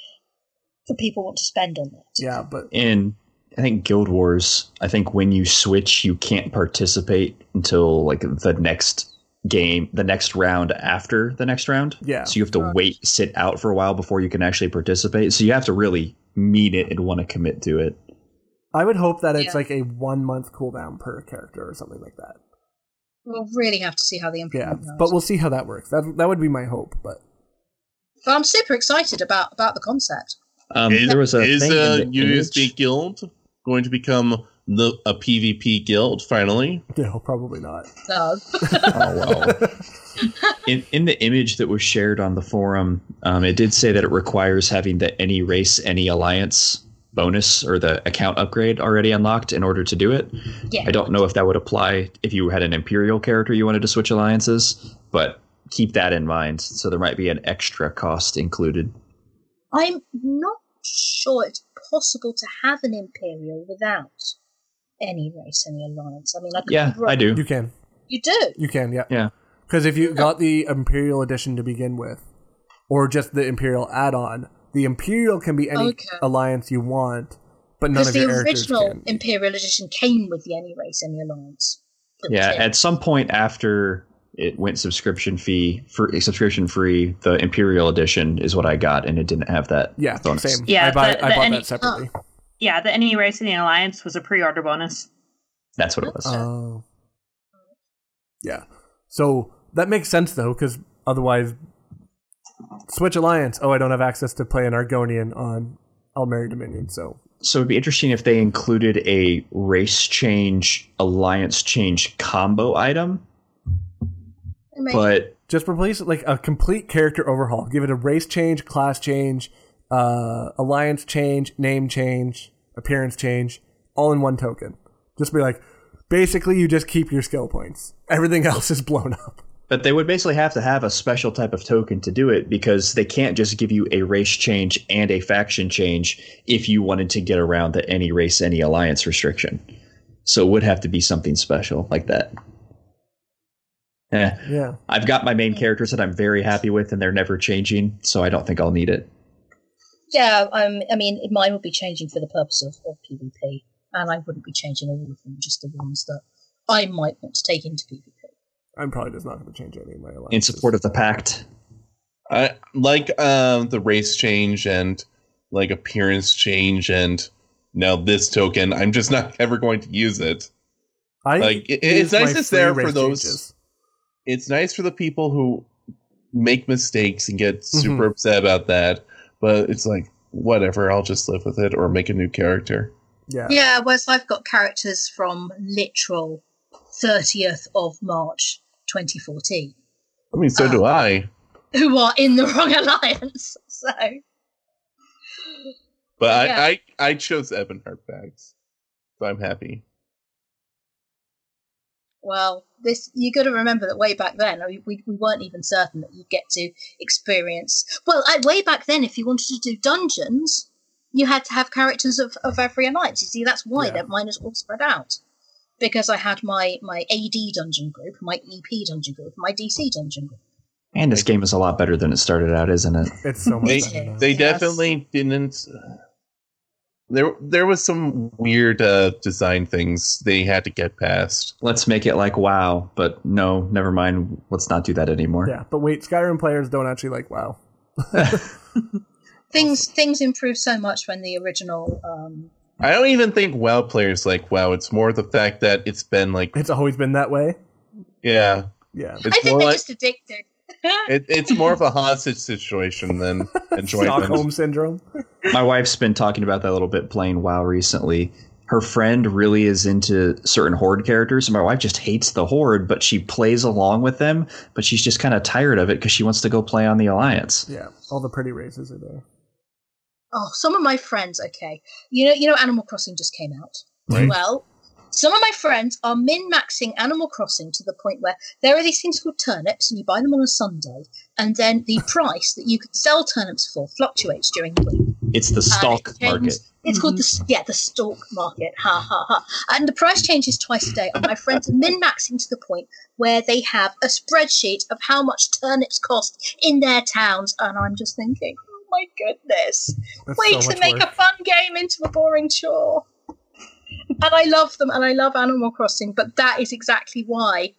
do people want to spend on that? yeah, but in I think Guild Wars, I think when you switch, you can't participate until like the next game, the next round after the next round. Yeah. So you have to Right. wait, sit out for a while before you can actually participate. So you have to really mean it and want to commit to it. I would hope that it's Yeah. like a one month cooldown per character or something like that. We'll really have to see how the Yeah, goes. but we'll see how that works. That that would be my hope. But But I'm super excited about about the concept. Um, is there was a is a the UESP image- guild going to become the a PvP guild finally? no, probably not. No. Oh well. in in the image that was shared on the forum, um, it did say that it requires having the any race, any alliance bonus or the account upgrade already unlocked in order to do it. yeah. I don't know if that would apply if you had an imperial character you wanted to switch alliances, but keep that in mind. So there might be an extra cost included. I'm not sure it's possible to have an Imperial without any race, any alliance. I mean, I Yeah, be. I do. You can, You do? you can, yeah, Yeah. Because if you got the Imperial edition to begin with, or just the Imperial add-on, the Imperial can be any Okay. alliance you want, but none of the your characters original can. Imperial edition came with the any race, any alliance. Yeah, at some point after it went subscription fee for subscription free, the Imperial edition is what I got, and it didn't have that. Yeah, bonus. same. Yeah, I, buy, the- I the bought any- that separately. Yeah, the Any Race Any Alliance was a pre-order bonus. That's what it was. Oh. yeah. So that makes sense though, because otherwise, Switch Alliance. Oh, I don't have access to play an Argonian on Aldmeri Dominion. So So it'd be interesting if they included a race change, alliance change combo item, Maybe. but just replace it like a complete character overhaul. Give it a race change, class change, uh, alliance change, name change, appearance change, all in one token. Just be like, basically, you just keep your skill points. Everything else is blown up. But they would basically have to have a special type of token to do it because they can't just give you a race change and a faction change if you wanted to get around the any race any alliance restriction. So it would have to be something special like that. Eh, Yeah. I've got my main characters that I'm very happy with and they're never changing, so I don't think I'll need it. Yeah, um, I mean, mine would be changing for the purpose of, of PvP, and I wouldn't be changing all of them, just the ones that I might want to take into PvP. I'm probably just not going to change any of my alliances. In support of the pact. I like um the race change and like appearance change and now this token. I'm just not ever going to use it. I like, it- it's nice it's there for those- changes. It's nice for the people who make mistakes and get Mm-hmm. super upset about that, but it's like whatever. I'll just live with it or make a new character. Yeah. Yeah, whereas I've got characters from literal 30th of March 2014 I mean, so do Ah. I. who are in the wrong alliance. So, But Yeah. I, I I chose Ebonheart bags, so I'm happy. well, this you got to remember that way back then, we, we weren't even certain that you'd get to experience. Well, I, way back then, if you wanted to do dungeons, you had to have characters of, of every alliance. You see, that's why Yeah. mine is all spread out. Because I had my, my AD dungeon group, my EP dungeon group, my DC dungeon group. And this game is a lot better than it started out, isn't it? It's so much They better now. they Yes. definitely didn't. There there was some weird uh, design things they had to get past. Let's make it like WoW, but no, never mind. Let's not do that anymore. Yeah, but wait, Skyrim players don't actually like WoW. Things things improved so much when the original um, I don't even think WoW players like WoW. It's more the fact that it's been like It's always been that way. yeah, Yeah. it's I think more they're like just addicted. it, it's more of a hostage situation than Stockholm enjoyment. syndrome. My wife's been talking about that a little bit playing WoW recently, her friend really is into certain horde characters. and My wife just hates the horde, but she plays along with them. But she's just kind of tired of it because she wants to go play on the alliance. Yeah, all the pretty races are there. Oh, some of my friends. Okay, you know, you know, Animal Crossing just came out. Right. Well, some of my friends are min maxing Animal Crossing to the point where there are these things called turnips, and you buy them on a Sunday, and then the price that you can sell turnips for fluctuates during the week. It's the stock stalk it market. It's called the mm-hmm. s- yeah the stalk market. Ha ha ha! And the price changes twice a day. And my friends are min maxing to the point where they have a spreadsheet of how much turnips cost in their towns, and I'm just thinking, my goodness, That's way so to make work. a fun game into a boring chore. and I love them, and I love Animal Crossing, but that is exactly why.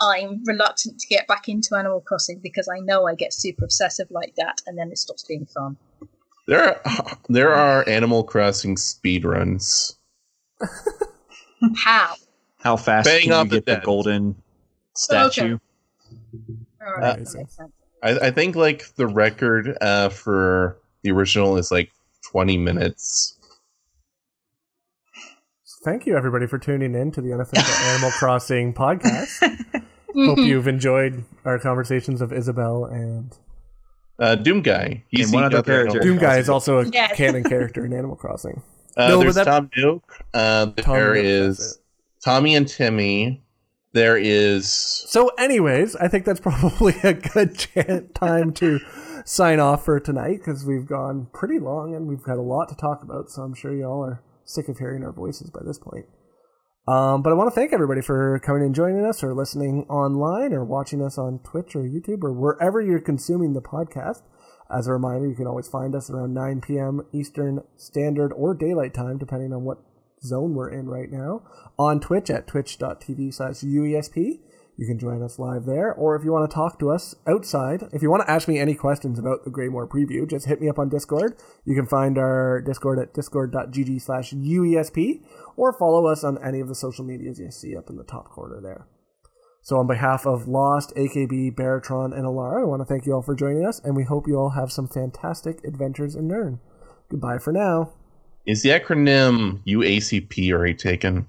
I'm reluctant to get back into Animal Crossing because I know I get super obsessive like that, and then it stops being fun. There are there are Animal Crossing speedruns. How? How fast Bang can off you get the golden statue? All right, that makes sense. I, I think like the record uh, for the original is like 20 minutes. Thank you, everybody, for tuning in to the unofficial Animal Crossing podcast. Hope you've enjoyed our conversations of Isabelle and Uh, Doom Guy. He's And one the other other character. Doom Guy is also a Yes. canon character in Animal Crossing. Uh, No, there's that- Tom Nook. Uh, Tom there Nook, is. Tommy and Timmy. There is So, anyways, I think that's probably a good time to sign off for tonight because we've gone pretty long and we've got a lot to talk about. So, I'm sure y'all are sick of hearing our voices by this point. Um, but I want to thank everybody for coming and joining us or listening online or watching us on Twitch or YouTube or wherever you're consuming the podcast. As a reminder, you can always find us around 9 p.m. Eastern Standard or Daylight Time, depending on what zone we're in right now, on Twitch at twitch.tv slash UESP. You can join us live there, or if you want to talk to us outside, if you want to ask me any questions about the Greymoor preview, just hit me up on Discord. You can find our Discord at discord.gg slash UESP, or follow us on any of the social medias you see up in the top corner there. So, on behalf of Lost, AKB, Baratron, and Alarra, I want to thank you all for joining us, and we hope you all have some fantastic adventures in Nirn. Goodbye for now. Is the acronym UACP already taken?